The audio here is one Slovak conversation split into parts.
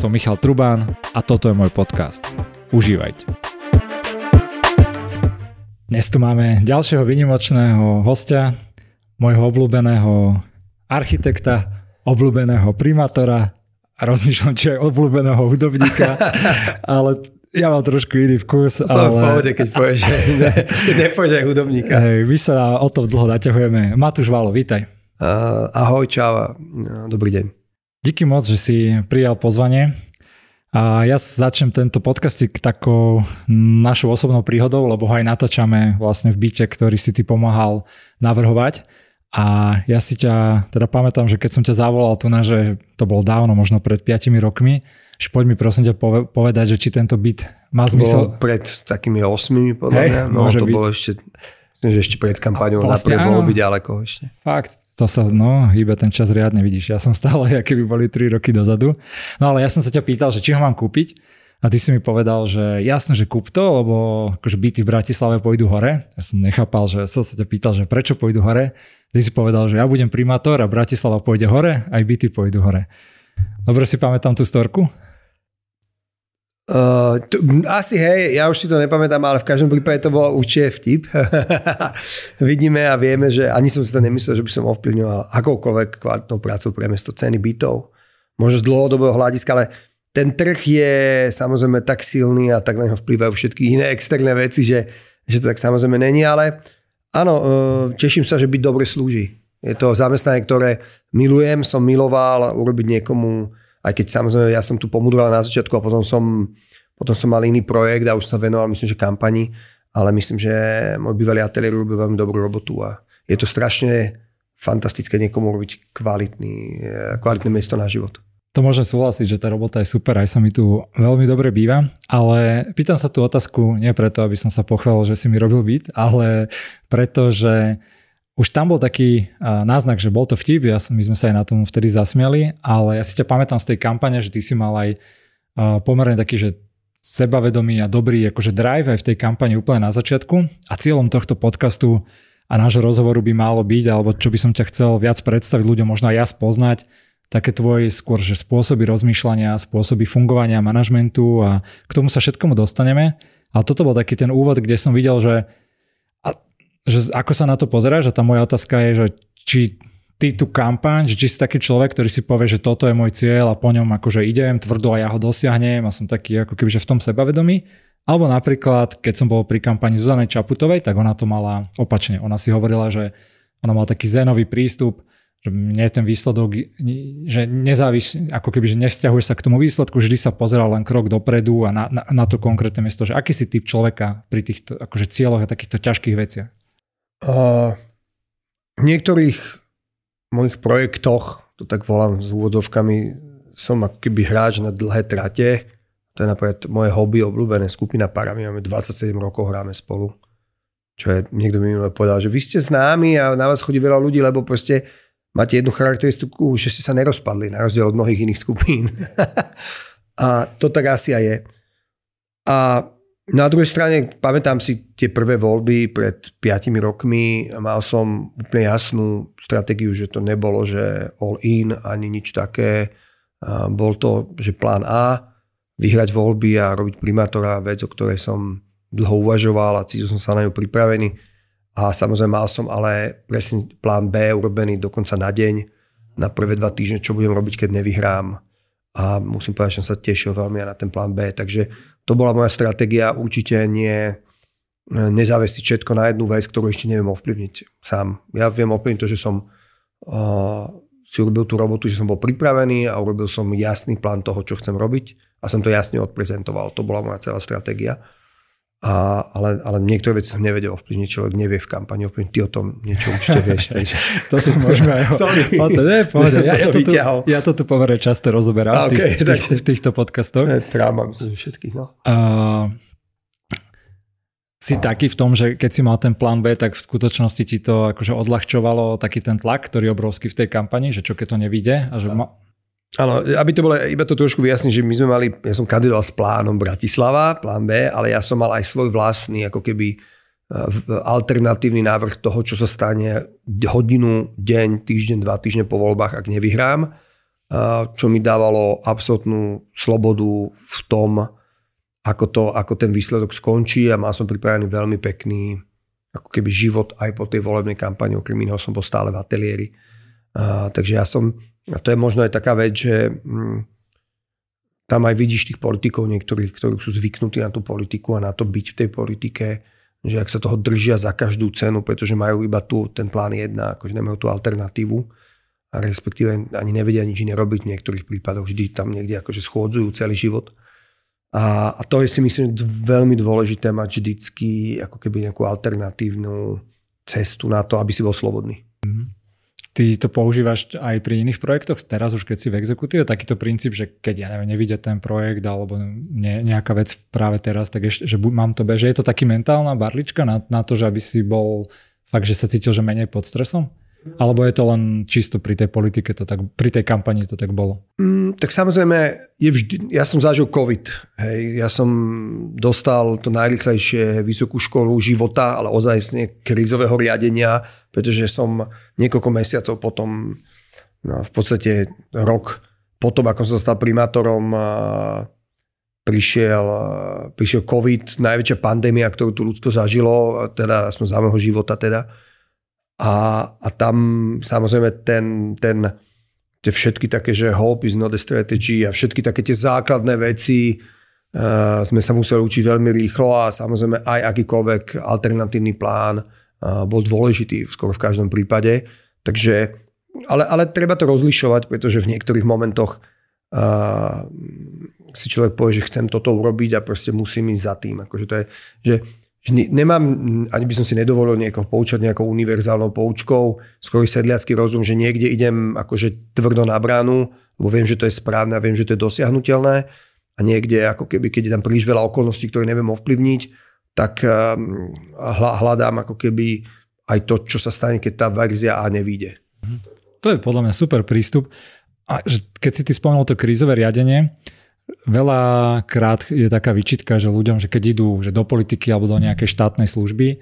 som Michal Trubán a toto je môj podcast. Užívajte. Dnes tu máme ďalšieho vynimočného hostia, môjho obľúbeného architekta, obľúbeného primátora a rozmýšľam, či aj obľúbeného hudobníka, ale ja mám trošku iný vkus. Som ale... v pohode, keď povieš, že ne, keď nepôjde aj hudobníka. Hej, my sa o tom dlho naťahujeme. Matúš Valo, vítaj. Uh, ahoj, čau, dobrý deň. Díky moc, že si prijal pozvanie. A ja začnem tento podcastik takou našou osobnou príhodou, lebo ho aj natáčame vlastne v byte, ktorý si ty pomáhal navrhovať. A ja si ťa teda pamätám, že keď som ťa zavolal tu na, že to bolo dávno, možno pred 5 rokmi, že poď mi prosím ťa povedať, že či tento byt má to zmysel. Bolo pred takými 8 podľa mňa, no to byť. bolo ešte, myslím, že ešte pred kampaňou, vlastne, bolo byť ďaleko ešte. Fakt, to sa, no, hýbe ten čas riadne, vidíš. Ja som stále, aké by boli 3 roky dozadu. No ale ja som sa ťa pýtal, že či ho mám kúpiť. A ty si mi povedal, že jasne, že kúp to, lebo akože byty v Bratislave pôjdu hore. Ja som nechápal, že som sa ťa pýtal, že prečo pôjdu hore. Ty si povedal, že ja budem primátor a Bratislava pôjde hore, aj byty pôjdu hore. Dobre si pamätám tú storku? Uh, tu, asi hej, ja už si to nepamätám, ale v každom prípade to bol určite vtip. Vidíme a vieme, že ani som si to nemyslel, že by som ovplyvňoval akoukoľvek kvalitnou prácou pre mesto ceny bytov. Možno z dlhodobého hľadiska, ale ten trh je samozrejme tak silný a tak na neho vplyvajú všetky iné externé veci, že, že to tak samozrejme není, ale áno, uh, teším sa, že byť dobre slúži. Je to zamestnanie, ktoré milujem, som miloval urobiť niekomu aj keď samozrejme ja som tu pomudroval na začiatku a potom som, potom som mal iný projekt a už sa venoval myslím, že kampani, ale myslím, že môj bývalý ateliér robil veľmi dobrú robotu a je to strašne fantastické niekomu robiť kvalitný, kvalitné miesto na život. To môžem súhlasiť, že tá robota je super, aj sa mi tu veľmi dobre býva, ale pýtam sa tú otázku nie preto, aby som sa pochválil, že si mi robil byt, ale preto, že už tam bol taký uh, náznak, že bol to vtip, ja, my sme sa aj na tom vtedy zasmiali, ale ja si ťa pamätám z tej kampane, že ty si mal aj uh, pomerne taký, že sebavedomý a dobrý akože drive aj v tej kampani úplne na začiatku a cieľom tohto podcastu a nášho rozhovoru by malo byť, alebo čo by som ťa chcel viac predstaviť ľuďom, možno aj ja spoznať, také tvoje skôr, že spôsoby rozmýšľania, spôsoby fungovania manažmentu a k tomu sa všetkomu dostaneme. Ale toto bol taký ten úvod, kde som videl, že že ako sa na to pozeráš a tá moja otázka je, že či ty tú kampaň, či si taký človek, ktorý si povie, že toto je môj cieľ a po ňom akože idem tvrdo a ja ho dosiahnem a som taký ako keby, že v tom sebavedomí. Alebo napríklad, keď som bol pri kampani Zuzanej Čaputovej, tak ona to mala opačne. Ona si hovorila, že ona mala taký zénový prístup, že mne ten výsledok, že nezávisí, ako keby, že nevzťahuje sa k tomu výsledku, vždy sa pozeral len krok dopredu a na, na, na to konkrétne miesto, že aký si typ človeka pri týchto akože cieľoch a takýchto ťažkých veciach? V niektorých mojich projektoch, to tak volám s úvodovkami, som ako keby hráč na dlhé trate. To je napríklad moje hobby, obľúbené skupina para. My máme 27 rokov, hráme spolu. Čo je, niekto mi povedal, že vy ste známi a na vás chodí veľa ľudí, lebo proste máte jednu charakteristiku, že ste sa nerozpadli, na rozdiel od mnohých iných skupín. a to tak asi aj je. A na druhej strane, pamätám si tie prvé voľby pred 5 rokmi, mal som úplne jasnú stratégiu, že to nebolo, že all in, ani nič také. Bol to, že plán A, vyhrať voľby a robiť primátora, vec, o ktorej som dlho uvažoval a cítil som sa na ňu pripravený. A samozrejme mal som ale presne plán B urobený dokonca na deň, na prvé dva týždne, čo budem robiť, keď nevyhrám. A musím povedať, že som sa tešil veľmi na ten plán B. Takže to bola moja stratégia, určite nie nezávesiť všetko na jednu vec, ktorú ešte neviem ovplyvniť sám. Ja viem ovplyvniť to, že som uh, si urobil tú robotu, že som bol pripravený a urobil som jasný plán toho, čo chcem robiť a som to jasne odprezentoval. To bola moja celá stratégia. A, ale, ale niektoré veci som nevedel ovplyvniť, človek nevie v kampani ovplyvniť. Ty o tom niečo určite vieš. Takže... to si môžeme aj... Sorry. O to, nie, pohode. Ja, to ja, to tu, ja to tu pomerne často rozoberám okay, v, tých, tých, v týchto podcastoch. Tráma, myslím, všetkých. No. Uh, si taký v tom, že keď si mal ten plán B, tak v skutočnosti ti to akože odľahčovalo taký ten tlak, ktorý je obrovský v tej kampani, že čo keď to nevíde a že ma, Áno, aby to bolo, iba to trošku vyjasniť, že my sme mali, ja som kandidoval s plánom Bratislava, plán B, ale ja som mal aj svoj vlastný, ako keby e, alternatívny návrh toho, čo sa stane hodinu, deň, týždeň, dva týždne po voľbách, ak nevyhrám. čo mi dávalo absolútnu slobodu v tom, ako, to, ako ten výsledok skončí a mal som pripravený veľmi pekný ako keby život aj po tej volebnej kampani, okrem iného som bol stále v ateliéri. Uh, takže ja som, a to je možno aj taká vec, že hm, tam aj vidíš tých politikov niektorých, ktorí sú zvyknutí na tú politiku a na to byť v tej politike, že ak sa toho držia za každú cenu, pretože majú iba tu ten plán jedna, akože nemajú tú alternatívu a respektíve ani nevedia nič iné robiť v niektorých prípadoch, vždy tam niekde akože schôdzujú celý život. A, a to je si myslím veľmi dôležité mať vždycky ako keby nejakú alternatívnu cestu na to, aby si bol slobodný. Mm. Ty to používaš aj pri iných projektoch, teraz už keď si v exekutíve, takýto princíp, že keď ja neviem, nevidia ten projekt alebo ne, nejaká vec práve teraz, tak ešte, že mám to že je to taký mentálna barlička na, na to, že aby si bol fakt, že sa cítil, že menej pod stresom? Alebo je to len čisto pri tej politike, to tak, pri tej kampani to tak bolo? Mm, tak samozrejme, je vždy, ja som zažil COVID. Hej. Ja som dostal to najrychlejšie vysokú školu života, ale ozajstne krízového riadenia, pretože som niekoľko mesiacov potom, no, v podstate rok potom, ako som stal primátorom, prišiel, prišiel COVID, najväčšia pandémia, ktorú tu ľudstvo zažilo, teda aspoň za môjho života teda a, a tam samozrejme ten, ten, tie všetky také, že hope is not a strategy a všetky také tie základné veci uh, sme sa museli učiť veľmi rýchlo a samozrejme aj akýkoľvek alternatívny plán uh, bol dôležitý skoro v každom prípade. Takže, ale, ale treba to rozlišovať, pretože v niektorých momentoch uh, si človek povie, že chcem toto urobiť a proste musím ísť za tým. Akože to je, že že nemám, ani by som si nedovolil niekoho poučať nejakou univerzálnou poučkou, skôr sedliacký rozum, že niekde idem akože tvrdo na bránu, lebo viem, že to je správne a viem, že to je dosiahnutelné a niekde ako keby, keď je tam príliš veľa okolností, ktoré neviem ovplyvniť, tak ehm, hľadám ako keby aj to, čo sa stane, keď tá verzia A nevíde. To je podľa mňa super prístup. A keď si ty spomenul to krízové riadenie, Veľakrát je taká vyčitka, že ľuďom, že keď idú že do politiky alebo do nejakej štátnej služby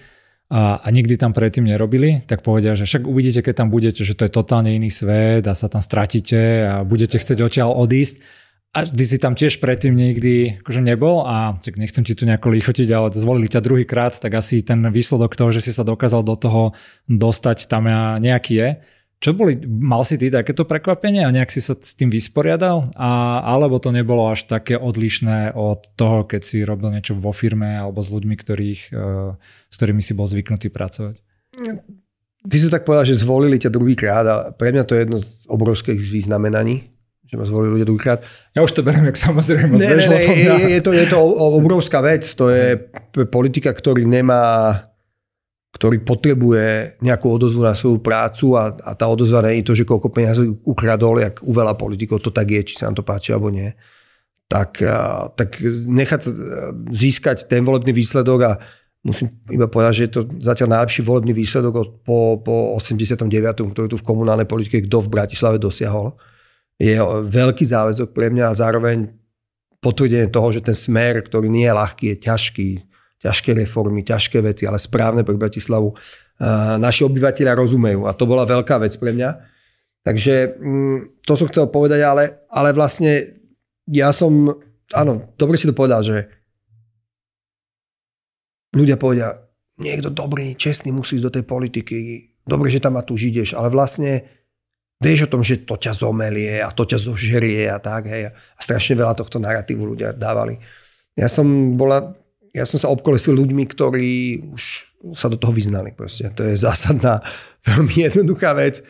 a, a nikdy tam predtým nerobili, tak povedia, že však uvidíte, keď tam budete, že to je totálne iný svet a sa tam stratíte a budete chcieť odtiaľ odísť. A ty si tam tiež predtým nikdy akože nebol a tak nechcem ti tu nejako lichotiť, ale zvolili ťa druhýkrát, tak asi ten výsledok toho, že si sa dokázal do toho dostať, tam nejaký je. Čo boli, mal si ty takéto prekvapenie a nejak si sa s tým vysporiadal? A, alebo to nebolo až také odlišné od toho, keď si robil niečo vo firme alebo s ľuďmi, ktorých, uh, s ktorými si bol zvyknutý pracovať? Ty si tak povedal, že zvolili ťa druhýkrát a pre mňa to je jedno z obrovských významenaní, že ma zvolili ľudia druhýkrát. Ja už to beriem, jak samozrejme. Ne, ne, ne, je, je, to, je to obrovská vec. To je politika, ktorý nemá ktorý potrebuje nejakú odozvu na svoju prácu a, a tá odozva nie je to, že koľko peniazí ukradol, jak u veľa politikov to tak je, či sa nám to páči alebo nie. Tak, tak nechať získať ten volebný výsledok a musím iba povedať, že je to zatiaľ najlepší volebný výsledok od, po, po 89., ktorý tu v komunálnej politike kto v Bratislave dosiahol. Je veľký záväzok pre mňa a zároveň potvrdenie toho, že ten smer, ktorý nie je ľahký, je ťažký, ťažké reformy, ťažké veci, ale správne pre Bratislavu. Naši obyvateľia rozumejú a to bola veľká vec pre mňa. Takže mm, to som chcel povedať, ale, ale vlastne ja som, áno, dobre si to povedal, že ľudia povedia, niekto dobrý, čestný musí ísť do tej politiky, dobre, že tam ma tu žideš, ale vlastne vieš o tom, že to ťa zomelie a to ťa zožerie a tak, hej. A strašne veľa tohto narratívu ľudia dávali. Ja som bola ja som sa obkolesil ľuďmi, ktorí už sa do toho vyznali. Proste. To je zásadná, veľmi jednoduchá vec.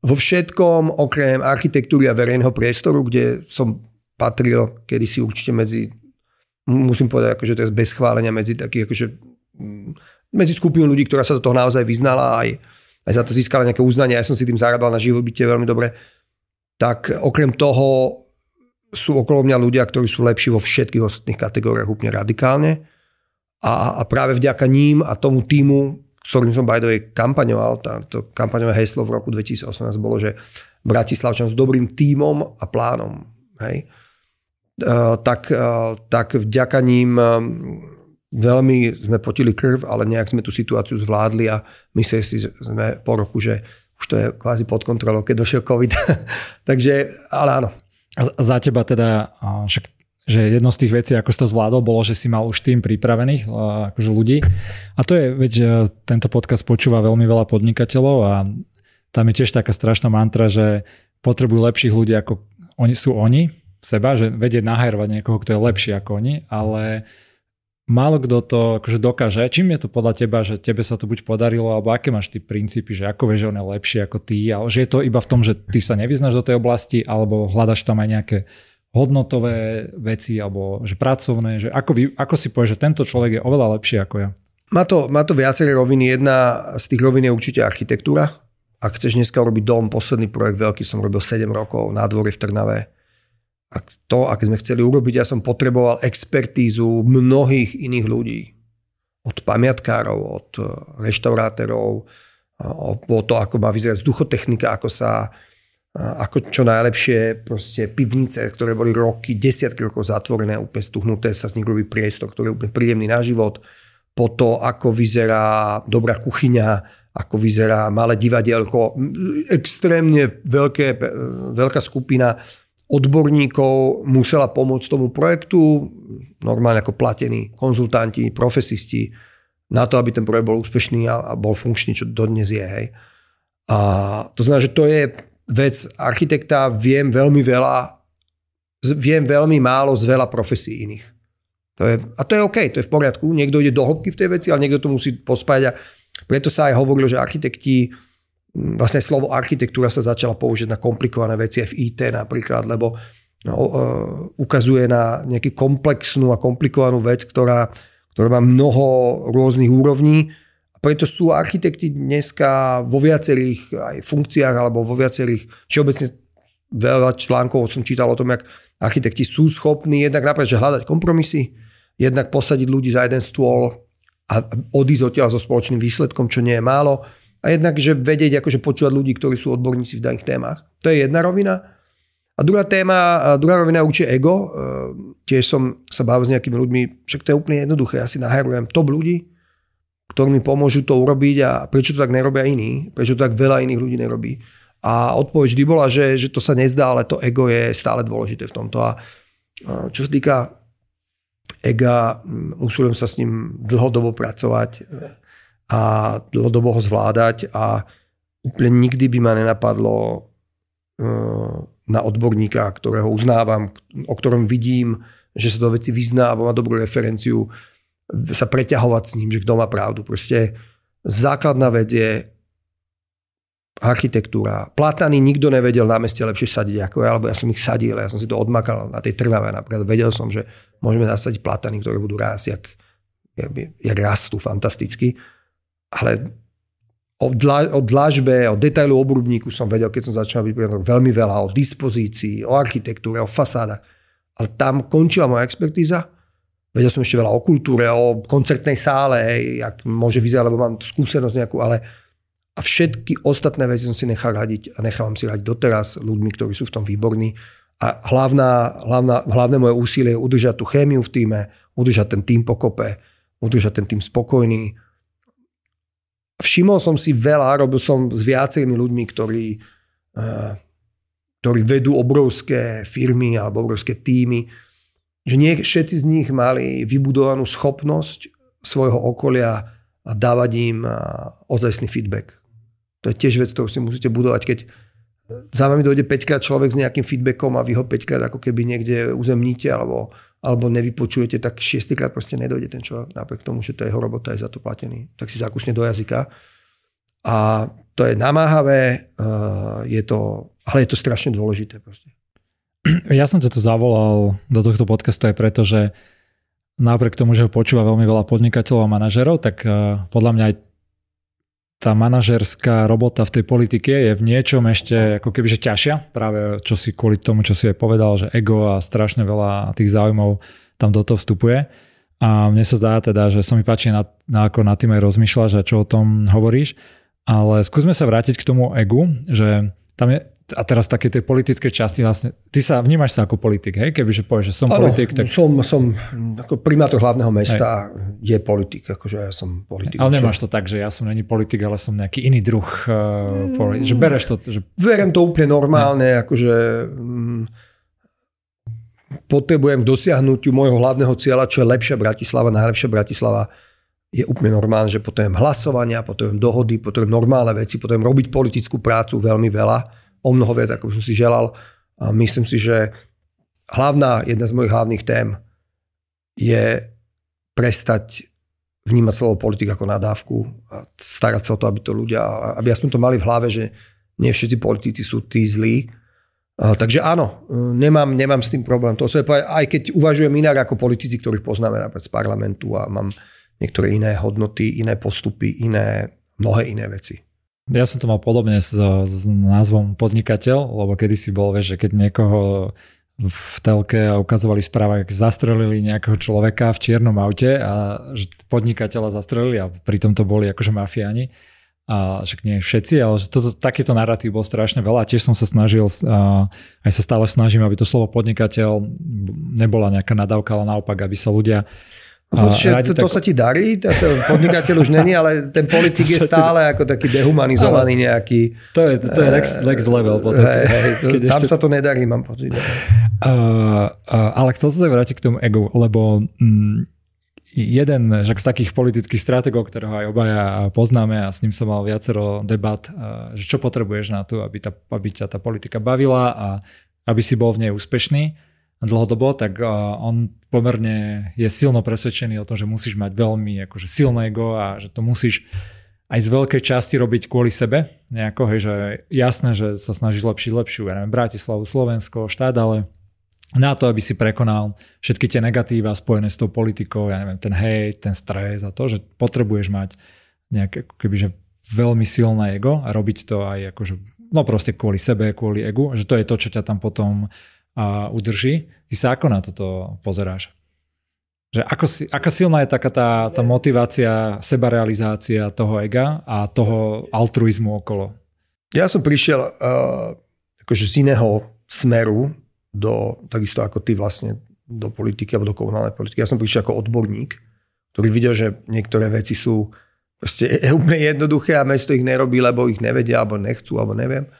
Vo všetkom, okrem architektúry a verejného priestoru, kde som patril kedysi určite medzi, musím povedať, akože je bez chválenia, medzi takých, akože, medzi skupinu ľudí, ktorá sa do toho naozaj vyznala aj, aj za to získala nejaké uznanie, ja som si tým zarábal na živobytie veľmi dobre, tak okrem toho sú okolo mňa ľudia, ktorí sú lepší vo všetkých ostatných kategóriách úplne radikálne a, a práve vďaka ním a tomu týmu, s ktorým som by the way kampaňoval, to kampaňové heslo v roku 2018 bolo, že Bratislavčan s dobrým tímom a plánom. Hej? Uh, tak, uh, tak vďaka ním uh, veľmi sme potili krv, ale nejak sme tú situáciu zvládli a mysleli si sme po roku, že už to je kvázi pod kontrolou, keď došiel COVID. Takže, ale áno. A za teba teda, však že jedno z tých vecí, ako si to zvládol, bolo, že si mal už tým pripravených akože ľudí. A to je, veď e, tento podcast počúva veľmi veľa podnikateľov a tam je tiež taká strašná mantra, že potrebujú lepších ľudí, ako oni sú oni, seba, že vedieť nahajrovať niekoho, kto je lepší ako oni, ale málo kto to akože dokáže. Čím je to podľa teba, že tebe sa to buď podarilo, alebo aké máš ty princípy, že ako vieš, že on je lepší ako ty, ale že je to iba v tom, že ty sa nevyznaš do tej oblasti, alebo hľadaš tam aj nejaké hodnotové veci alebo že pracovné, že ako, vy, ako si povieš, že tento človek je oveľa lepší ako ja? Má to, má to viaceré roviny. Jedna z tých rovín je určite architektúra. Ak chceš dneska robiť dom, posledný projekt veľký som robil 7 rokov na dvore v Trnave. A to, ak sme chceli urobiť, ja som potreboval expertízu mnohých iných ľudí. Od pamiatkárov, od reštaurátorov, o to, ako má vyzerať vzduchotechnika, ako sa ako čo najlepšie proste pivnice, ktoré boli roky, desiatky rokov zatvorené, úplne stuhnuté, sa z nich robí priestor, ktorý je úplne príjemný na život. Po to, ako vyzerá dobrá kuchyňa, ako vyzerá malé divadielko. Extrémne veľké, veľká skupina odborníkov musela pomôcť tomu projektu, normálne ako platení konzultanti, profesisti, na to, aby ten projekt bol úspešný a, bol funkčný, čo dodnes je. Hej. A to znamená, že to je vec architekta viem veľmi veľa, viem veľmi málo z veľa profesí iných. To je, a to je OK, to je v poriadku. Niekto ide do hĺbky v tej veci, ale niekto to musí pospájať. A preto sa aj hovorilo, že architekti, vlastne slovo architektúra sa začala použiť na komplikované veci aj v IT napríklad, lebo no, uh, ukazuje na nejakú komplexnú a komplikovanú vec, ktorá, ktorá má mnoho rôznych úrovní preto sú architekti dneska vo viacerých aj funkciách alebo vo viacerých, všeobecne veľa článkov som čítal o tom, jak architekti sú schopní jednak napríklad, že hľadať kompromisy, jednak posadiť ľudí za jeden stôl a odísť odtiaľ so spoločným výsledkom, čo nie je málo. A jednak, že vedieť akože počúvať ľudí, ktorí sú odborníci v daných témach. To je jedna rovina. A druhá téma, druhá rovina je určite ego. E, tiež som sa bavil s nejakými ľuďmi, však to je úplne jednoduché. Ja si naherujem top ľudí, ktorí mi pomôžu to urobiť a prečo to tak nerobia iní, prečo to tak veľa iných ľudí nerobí. A odpoveď vždy bola, že, že to sa nezdá, ale to ego je stále dôležité v tomto. A čo sa týka ega, usilujem sa s ním dlhodobo pracovať a dlhodobo ho zvládať a úplne nikdy by ma nenapadlo e, na odborníka, ktorého uznávam, o ktorom vidím, že sa do veci vyzná alebo má dobrú referenciu, sa preťahovať s ním, že kto má pravdu. Proste základná vec je architektúra. Platany nikto nevedel na meste lepšie sadiť ako ja, alebo ja som ich sadil, ja som si to odmakal na tej trnave napríklad. Vedel som, že môžeme zasadiť platany, ktoré budú rásť, jak, jak, jak rastú fantasticky. Ale o, dla, o dlažbe, o detailu obrubníku som vedel, keď som začal byť veľmi veľa o dispozícii, o architektúre, o fasádach. Ale tam končila moja expertíza Vedel som ešte veľa o kultúre, o koncertnej sále, hej, jak môže vyzerať, lebo mám skúsenosť nejakú, ale a všetky ostatné veci som si nechal radiť a nechávam si radiť doteraz ľuďmi, ktorí sú v tom výborní. A hlavná, hlavná, hlavné moje úsilie je udržať tú chémiu v týme, udržať ten tým pokope, udržať ten tým spokojný. Všimol som si veľa, robil som s viacerými ľuďmi, ktorí, uh, ktorí vedú obrovské firmy alebo obrovské týmy, že nie všetci z nich mali vybudovanú schopnosť svojho okolia a dávať im ozajstný feedback. To je tiež vec, ktorú si musíte budovať. Keď za vami dojde 5 krát človek s nejakým feedbackom a vy ho 5 krát ako keby niekde uzemníte alebo, alebo nevypočujete, tak 6 krát proste nedojde ten človek, napriek tomu, že to je jeho robota, je za to platený. Tak si zakusne do jazyka. A to je namáhavé, je to, ale je to strašne dôležité. Proste. Ja som ťa tu zavolal do tohto podcastu aj preto, že napriek tomu, že ho počúva veľmi veľa podnikateľov a manažerov, tak eh, podľa mňa aj tá manažerská robota v tej politike je v niečom ešte ako keby ťažšia, práve čo si kvôli tomu, čo si aj povedal, že ego a strašne veľa tých záujmov tam do toho vstupuje. A mne sa zdá teda, že sa mi páči, na, na ako na tým aj rozmýšľaš a čo o tom hovoríš, ale skúsme sa vrátiť k tomu egu, že tam je a teraz také tej politické časti vlastne, ty sa vnímaš sa ako politik, hej? Kebyže povieš, že som ano, politik, tak... som, som ako primátor hlavného mesta hej. je politik, akože ja som politik. Ale nemáš to tak, že ja som není politik, ale som nejaký iný druh uh, eh, politik, že bereš to... Že... Verem to úplne normálne, hej. akože mm, potrebujem dosiahnuť môjho hlavného cieľa, čo je lepšia Bratislava, najlepšia Bratislava, je úplne normálne, že potrebujem hlasovania, potrebujem dohody, potrebujem normálne veci, potrebujem robiť politickú prácu veľmi veľa o mnoho viac, ako som si želal. A myslím si, že hlavná, jedna z mojich hlavných tém je prestať vnímať slovo politik ako nadávku a starať sa o to, aby to ľudia, aby aspoň to mali v hlave, že nie všetci politici sú tí zlí. Takže áno, nemám, nemám s tým problém. To sa povedať, aj keď uvažujem inak ako politici, ktorých poznáme napríklad z parlamentu a mám niektoré iné hodnoty, iné postupy, iné, mnohé iné veci. Ja som to mal podobne s, s názvom podnikateľ, lebo kedysi bol, vieš, že keď niekoho v telke ukazovali správa, ak zastrelili nejakého človeka v čiernom aute a že podnikateľa zastrelili a pritom to boli akože mafiáni. A však nie všetci, ale že toto, takýto narratív bol strašne veľa a tiež som sa snažil, a aj sa stále snažím, aby to slovo podnikateľ nebola nejaká nadávka, ale naopak, aby sa ľudia Počuť, to, to tak... sa ti darí, ten podnikateľ už není, ale ten politik je stále ako taký dehumanizovaný nejaký. To je, to je next, next level. Potom, hej, hej, to, tam ešte... sa to nedarí, mám pocit. Uh, uh, ale chcel som sa vrátiť k tomu egu, lebo mm, jeden že z takých politických strategov, ktorého aj obaja poznáme a s ním som mal viacero debat, uh, že čo potrebuješ na to, aby, tá, aby ťa tá politika bavila a aby si bol v nej úspešný dlhodobo, tak on pomerne je silno presvedčený o tom, že musíš mať veľmi akože silné ego a že to musíš aj z veľkej časti robiť kvôli sebe. Nejako, hej, že jasné, že sa snažíš lepšiť lepšiu, ja neviem, Bratislavu, Slovensko, štát, ale na to, aby si prekonal všetky tie negatíva spojené s tou politikou, ja neviem, ten hejt, ten stres a to, že potrebuješ mať nejaké, kebyže veľmi silné ego a robiť to aj akože, no proste kvôli sebe, kvôli egu, že to je to, čo ťa tam potom a udrží. Ty sa ako na toto pozeráš? Že ako aká silná je taká tá, tá motivácia, sebarealizácia toho ega a toho altruizmu okolo? Ja som prišiel uh, akože z iného smeru do, takisto ako ty vlastne, do politiky alebo do komunálnej politiky. Ja som prišiel ako odborník, ktorý videl, že niektoré veci sú proste úplne jednoduché a mesto ich nerobí, lebo ich nevedia, alebo nechcú, alebo neviem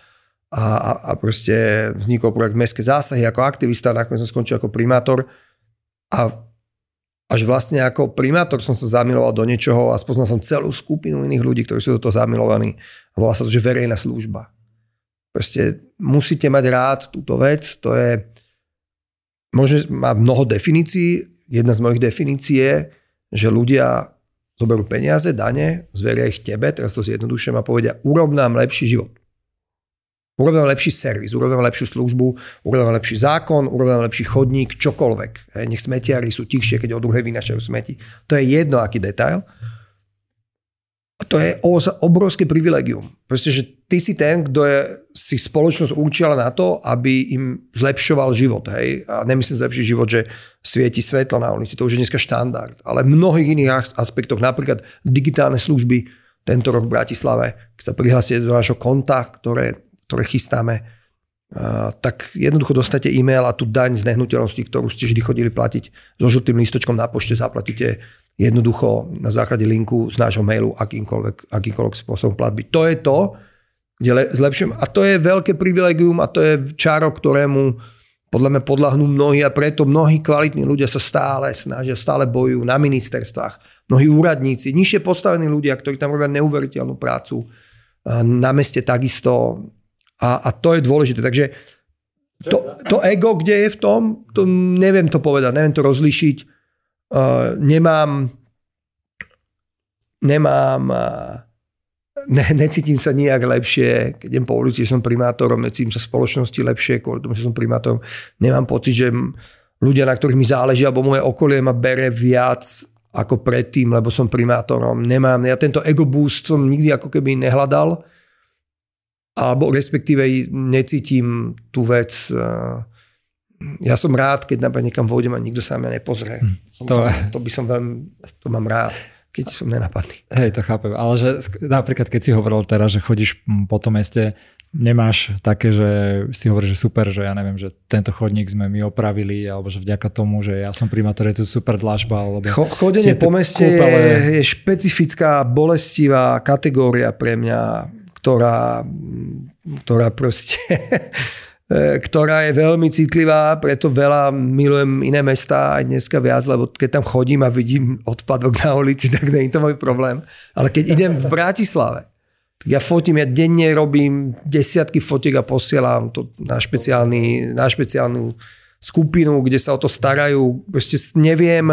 a, a, a proste vznikol projekt Mestské zásahy ako aktivista, nakoniec som skončil ako primátor a až vlastne ako primátor som sa zamiloval do niečoho a spoznal som celú skupinu iných ľudí, ktorí sú do toho zamilovaní a volá sa to, že verejná služba. Proste musíte mať rád túto vec, to je, môže, má mnoho definícií, jedna z mojich definícií je, že ľudia zoberú peniaze, dane, zveria ich tebe, teraz to zjednodušujem a povedia, urob nám lepší život. Urobíme lepší servis, urobíme lepšiu službu, urobíme lepší zákon, urobíme lepší chodník, čokoľvek. Nech smetiari sú tichšie, keď o druhé vynašajú smeti. To je jedno, aký detail. A to je obrovské privilegium. Proste, že ty si ten, kto je, si spoločnosť určila na to, aby im zlepšoval život. Hej? A nemyslím zlepšiť život, že svieti svetlo na ulici. To už je dneska štandard. Ale v mnohých iných aspektoch, napríklad digitálne služby, tento rok v Bratislave, keď sa prihlásite do nášho konta, ktoré ktoré chystáme, tak jednoducho dostate e-mail a tú daň z nehnuteľnosti, ktorú ste vždy chodili platiť so žltým lístočkom na pošte, zaplatíte jednoducho na základe linku z nášho mailu akýmkoľvek, akýmkoľvek spôsobom platby. To je to, kde zlepšujem. A to je veľké privilegium a to je čaro, ktorému podľa mňa podľahnú mnohí a preto mnohí kvalitní ľudia sa stále snažia, stále bojujú na ministerstvách. Mnohí úradníci, nižšie postavení ľudia, ktorí tam robia neuveriteľnú prácu. Na meste takisto a, a to je dôležité. Takže to, to ego, kde je v tom, to neviem to povedať, neviem to rozlišiť. Uh, nemám nemám uh, ne, necítim sa nijak lepšie, keď idem po ulici, som primátorom, necítim sa v spoločnosti lepšie, kvôli tomu, že som primátorom. Nemám pocit, že ľudia, na ktorých mi záleží, alebo moje okolie ma bere viac ako predtým, lebo som primátorom. Nemám, ja tento ego boost som nikdy ako keby nehľadal alebo respektíve necítim tú vec. Ja som rád, keď napríklad niekam vôjdem a nikto sa na mňa nepozrie. Hm, to, to, to by som veľmi, to mám rád keď som nenapadný. Hej, to chápem. Ale že napríklad, keď si hovoril teraz, že chodíš po tom meste, nemáš také, že si hovoríš, že super, že ja neviem, že tento chodník sme my opravili, alebo že vďaka tomu, že ja som primátor, je to super dlažba. Alebo Cho, chodenie po meste kúpele... je špecifická, bolestivá kategória pre mňa, ktorá, ktorá proste e, ktorá je veľmi citlivá, preto veľa milujem iné mesta aj dneska viac, lebo keď tam chodím a vidím odpadok na ulici, tak nie je to môj problém. Ale keď idem v Bratislave, tak ja fotím, ja denne robím desiatky fotiek a posielam to na, špeciálny, na špeciálnu skupinu, kde sa o to starajú. Proste neviem,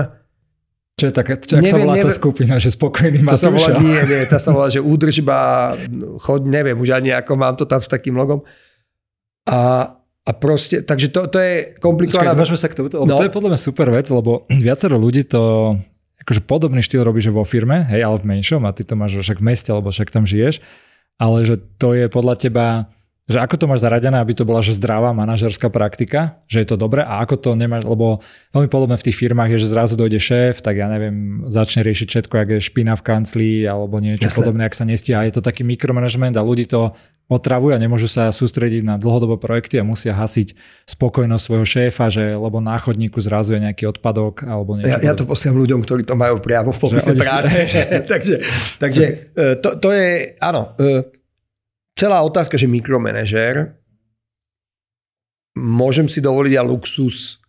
čo je také, čo, neviem, sa volá neviem, tá skupina, že spokojný má sa volá, Nie, nie, tá sa volá, že údržba, chod, neviem už ani ako mám to tam s takým logom. A, a proste, takže to, to je komplikovaná... Počkaj, môžeme sa k tomu, lebo no. to je podľa mňa super vec, lebo viacero ľudí to akože podobný štýl robíš vo firme, hej, ale v menšom a ty to máš však v meste, alebo však tam žiješ, ale že to je podľa teba, že ako to máš zaradené, aby to bola že zdravá manažerská praktika, že je to dobré a ako to nemáš, lebo veľmi podobné v tých firmách je, že zrazu dojde šéf, tak ja neviem, začne riešiť všetko, ak je špina v kanclii alebo niečo Jasne. podobné, ak sa nestíha. Je to taký mikromanagement a ľudí to otravujú a nemôžu sa sústrediť na dlhodobé projekty a musia hasiť spokojnosť svojho šéfa, že lebo na chodníku zrazu je nejaký odpadok alebo niečo. Ja, ja to posielam ľuďom, ktorí to majú priamo v popise práce. takže takže e, to, to je, áno, e, celá otázka, že mikromanažer, môžem si dovoliť a luxus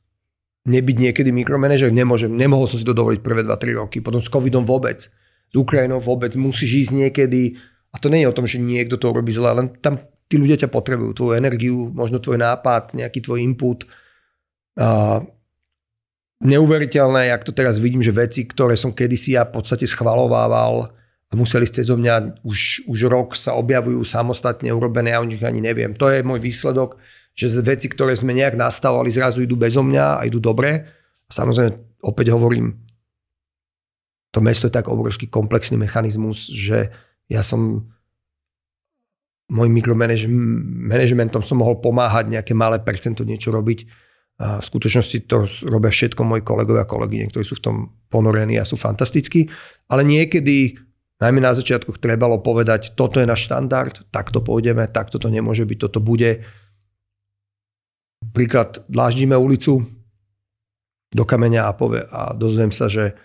nebyť niekedy mikromanažer? Nemôžem, nemohol som si to dovoliť prvé 2-3 roky, potom s covidom vôbec, s Ukrajinou vôbec, musíš ísť niekedy. A to nie je o tom, že niekto to robí zle, len tam tí ľudia ťa potrebujú, tvoju energiu, možno tvoj nápad, nejaký tvoj input. A neuveriteľné, jak to teraz vidím, že veci, ktoré som kedysi ja v podstate schvalovával museli ste zo mňa už, už rok sa objavujú samostatne urobené, ja o nich ani neviem. To je môj výsledok, že veci, ktoré sme nejak nastavovali, zrazu idú bezo mňa a idú dobre. A samozrejme, opäť hovorím, to mesto je tak obrovský komplexný mechanizmus, že ja som môjim mikromanagementom som mohol pomáhať nejaké malé percento niečo robiť. A v skutočnosti to robia všetko moji kolegovia a kolegyne, ktorí sú v tom ponorení a sú fantastickí. Ale niekedy, najmä na začiatku, trebalo povedať, toto je náš štandard, takto pôjdeme, takto to nemôže byť, toto bude. Príklad, dláždíme ulicu do kameňa a, povie, a dozviem sa, že,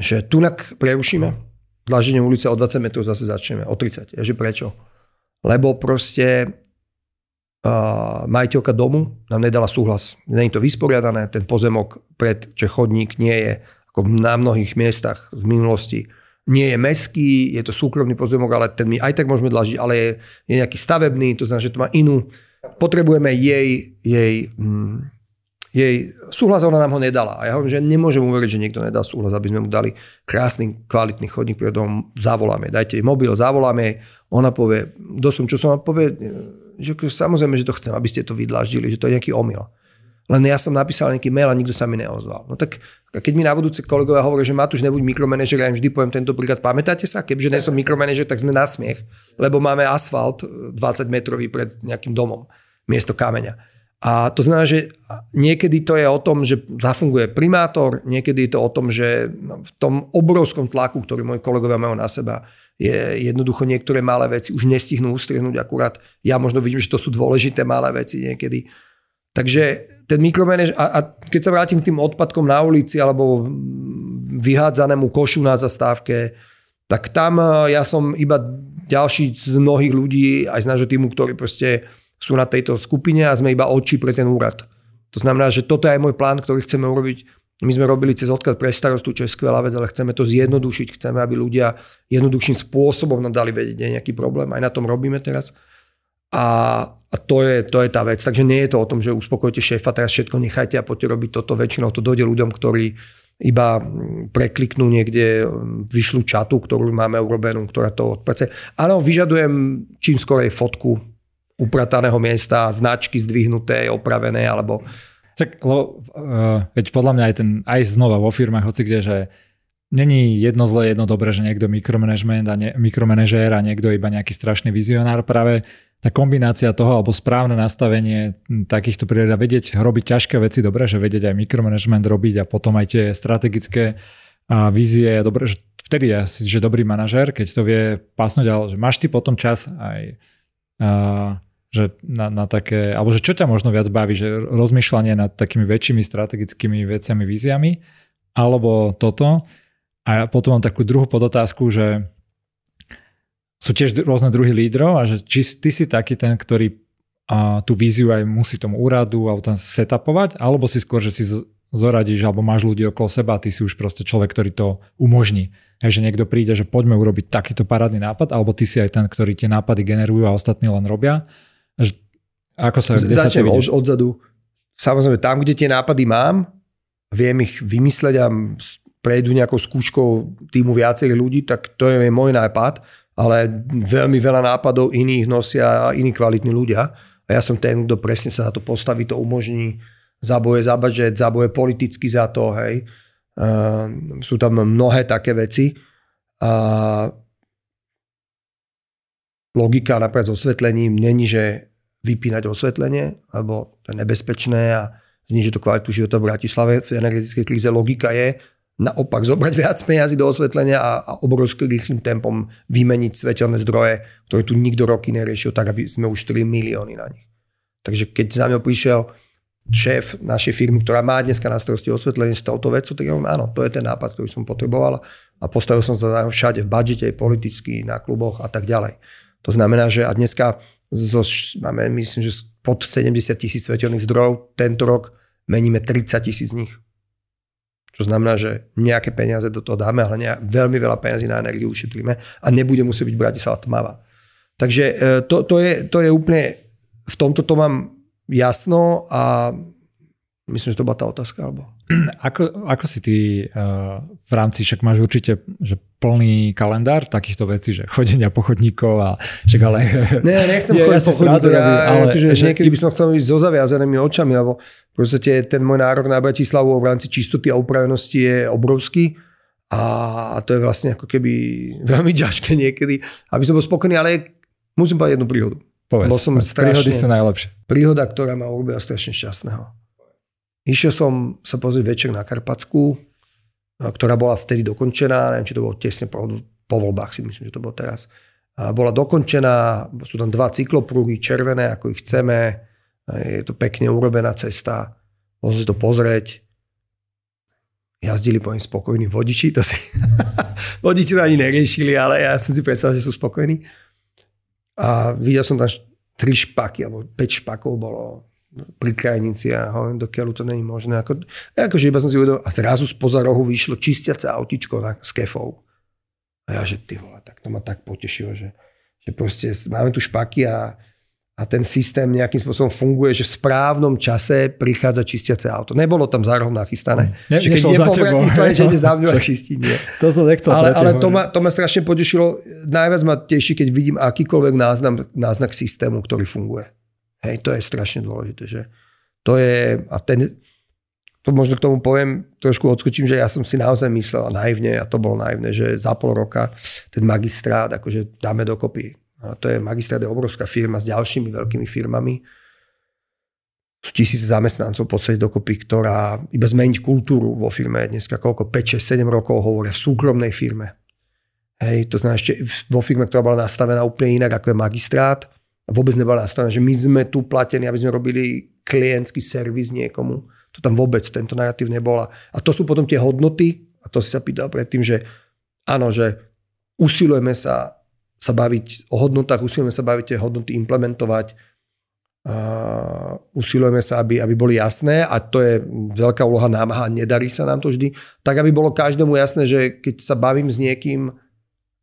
že tunak prerušíme dlaženie ulice o 20 metrov zase začneme, o 30. Ježe prečo? Lebo proste uh, majiteľka domu nám nedala súhlas. Není to vysporiadané, ten pozemok pred, že chodník nie je ako na mnohých miestach v minulosti nie je meský, je to súkromný pozemok, ale ten my aj tak môžeme dlažiť, ale je, je nejaký stavebný, to znamená, že to má inú. Potrebujeme jej, jej hm, jej súhlas ona nám ho nedala. A ja hovorím, že nemôžem uveriť, že niekto nedal súhlas, aby sme mu dali krásny, kvalitný chodník, pre dom, zavoláme, dajte jej mobil, zavoláme, ona povie, dosom, čo som vám povie, že samozrejme, že to chcem, aby ste to vydlaždili, že to je nejaký omyl. Len ja som napísal nejaký mail a nikto sa mi neozval. No tak keď mi na budúce kolegovia hovoria, že Matúš nebuď mikromanažer, ja im vždy poviem tento príklad, pamätáte sa? Keďže nie som mikromanažer, tak sme na smiech, lebo máme asfalt 20 metrový pred nejakým domom, miesto kameňa. A to znamená, že niekedy to je o tom, že zafunguje primátor, niekedy je to o tom, že v tom obrovskom tlaku, ktorý moji kolegovia majú na seba, je jednoducho niektoré malé veci už nestihnú ustrihnúť akurát. Ja možno vidím, že to sú dôležité malé veci niekedy. Takže ten mikromanéž, a, a keď sa vrátim k tým odpadkom na ulici alebo vyhádzanému košu na zastávke, tak tam e, ja som iba ďalší z mnohých ľudí, aj z nášho týmu, ktorí proste sú na tejto skupine a sme iba oči pre ten úrad. To znamená, že toto je aj môj plán, ktorý chceme urobiť. My sme robili cez odklad pre starostu, čo je skvelá vec, ale chceme to zjednodušiť. Chceme, aby ľudia jednoduchším spôsobom nám dali vedieť, nejaký problém. Aj na tom robíme teraz. A, a to, je, to je tá vec. Takže nie je to o tom, že uspokojte šéfa, teraz všetko nechajte a poďte robiť toto. Väčšinou to dojde ľuďom, ktorí iba prekliknú niekde, vyšľú čatu, ktorú máme urobenú, ktorá to odprece. Áno, vyžadujem čím skorej fotku uprataného miesta, značky zdvihnuté, opravené, alebo... Čak, lebo, uh, veď podľa mňa aj, ten, aj znova vo firmách, hoci kde, že není jedno zlé, jedno dobré, že niekto mikromanagement a ne, mikromanažér a niekto iba nejaký strašný vizionár. Práve kombinácia toho alebo správne nastavenie takýchto prírod a vedieť robiť ťažké veci dobre, že vedieť aj mikromanagement robiť a potom aj tie strategické a vízie je dobré, že vtedy je že dobrý manažér, keď to vie pasnúť, ale že máš ty potom čas aj uh, že na, na také, alebo že čo ťa možno viac baví, že rozmýšľanie nad takými väčšími strategickými veciami, víziami, alebo toto. A potom mám takú druhú podotázku, že sú tiež rôzne druhy lídrov a že či ty si taký ten, ktorý a tú víziu aj musí tomu úradu alebo tam setupovať, alebo si skôr, že si zoradíš alebo máš ľudí okolo seba a ty si už proste človek, ktorý to umožní. Hej, že niekto príde, že poďme urobiť takýto parádny nápad, alebo ty si aj ten, ktorý tie nápady generujú a ostatní len robia. Že, ako sa, kde Začnem sa od, odzadu. Samozrejme, tam, kde tie nápady mám, viem ich vymysleť a prejdú nejakou skúškou týmu viacerých ľudí, tak to je môj nápad, ale veľmi veľa nápadov iných nosia iní kvalitní ľudia a ja som ten, kto presne sa na to postaví, to umožní, zaboje za budget, zaboje politicky za to, hej. Uh, sú tam mnohé také veci. A logika napríklad s osvetlením není, že vypínať osvetlenie, alebo to je nebezpečné a zniží to kvalitu života v Bratislave v energetickej kríze. Logika je naopak zobrať viac peniazy do osvetlenia a, a obrovským rýchlým tempom vymeniť svetelné zdroje, ktoré tu nikto roky neriešil, tak aby sme uštrili milióny na nich. Takže keď za mňou prišiel šéf našej firmy, ktorá má dneska na starosti osvetlenie s touto vecou, tak ja áno, to je ten nápad, ktorý som potreboval a postavil som sa všade v budžete, politicky, na kluboch a tak ďalej. To znamená, že a dneska zo, máme, myslím, že pod 70 tisíc svetelných zdrojov, tento rok meníme 30 tisíc z nich. Čo znamená, že nejaké peniaze do toho dáme, ale nejak, veľmi veľa peniazí na energiu ušetríme a nebude musieť byť Bratislava tmavá. Takže e, to, to, je, to je úplne, v tomto to mám jasno a myslím, že to bola tá otázka. Alebo... Ako, ako si ty uh, v rámci, však máš určite že plný kalendár takýchto vecí, že chodenia pochodníkov a však ale... Ne, nechcem chodiť ja pochodníkov, ja, ale, akože že, niekedy by som chcel ísť so zaviazanými očami, lebo v podstate ten môj nárok na Bratislavu v rámci čistoty a upravenosti je obrovský a to je vlastne ako keby veľmi ťažké niekedy, aby som bol spokojný, ale musím povedať jednu príhodu. Povedz, bol som strašne, príhody sú najlepšie. Príhoda, ktorá ma urobila strašne šťastného. Išiel som sa pozrieť večer na Karpatsku, ktorá bola vtedy dokončená, neviem, či to bolo tesne po, po voľbách, si myslím, že to bolo teraz. A bola dokončená, sú tam dva cyklopruhy, červené, ako ich chceme, je to pekne urobená cesta, môžem si to pozrieť. Jazdili po spokojní vodiči, to si vodiči to ani neriešili, ale ja som si predstavil, že sú spokojní. A videl som tam tri špaky, alebo 5 špakov bolo pri krajnici a hovorím, do keľu to není možné. Ako, akože iba som si uvedomil, a zrazu spoza rohu vyšlo čistiace autičko na, s kefou. A ja, že ty vole, tak to ma tak potešilo, že, že proste máme tu špaky a a ten systém nejakým spôsobom funguje, že v správnom čase prichádza čistiace auto. Nebolo tam za rohom nachystané. Ne, že keď je po Bratislave, že ide za mňou a čistí. Nie. To som nechcel. Ale, ale to, ma, to ma strašne potešilo. Najviac ma teší, keď vidím akýkoľvek náznak, náznak systému, ktorý funguje. Hej, to je strašne dôležité. Že to je, a ten, to možno k tomu poviem, trošku odskočím, že ja som si naozaj myslel naivne, a to bolo naivne, že za pol roka ten magistrát akože dáme dokopy a to je Magistrát je obrovská firma s ďalšími veľkými firmami. Sú tisíce zamestnancov v podstate dokopy, ktorá iba zmeniť kultúru vo firme dneska koľko, 5, 6, 7 rokov hovoria v súkromnej firme. Hej, to znamená ešte vo firme, ktorá bola nastavená úplne inak ako je magistrát. Vôbec nebola nastavená, že my sme tu platení, aby sme robili klientský servis niekomu. To tam vôbec, tento narratív nebola. A to sú potom tie hodnoty, a to si sa pýtal predtým, že áno, že usilujeme sa sa baviť o hodnotách, usilujeme sa baviť tie hodnoty implementovať, uh, usilujeme sa, aby, aby boli jasné a to je veľká úloha nám a nedarí sa nám to vždy, tak aby bolo každému jasné, že keď sa bavím s niekým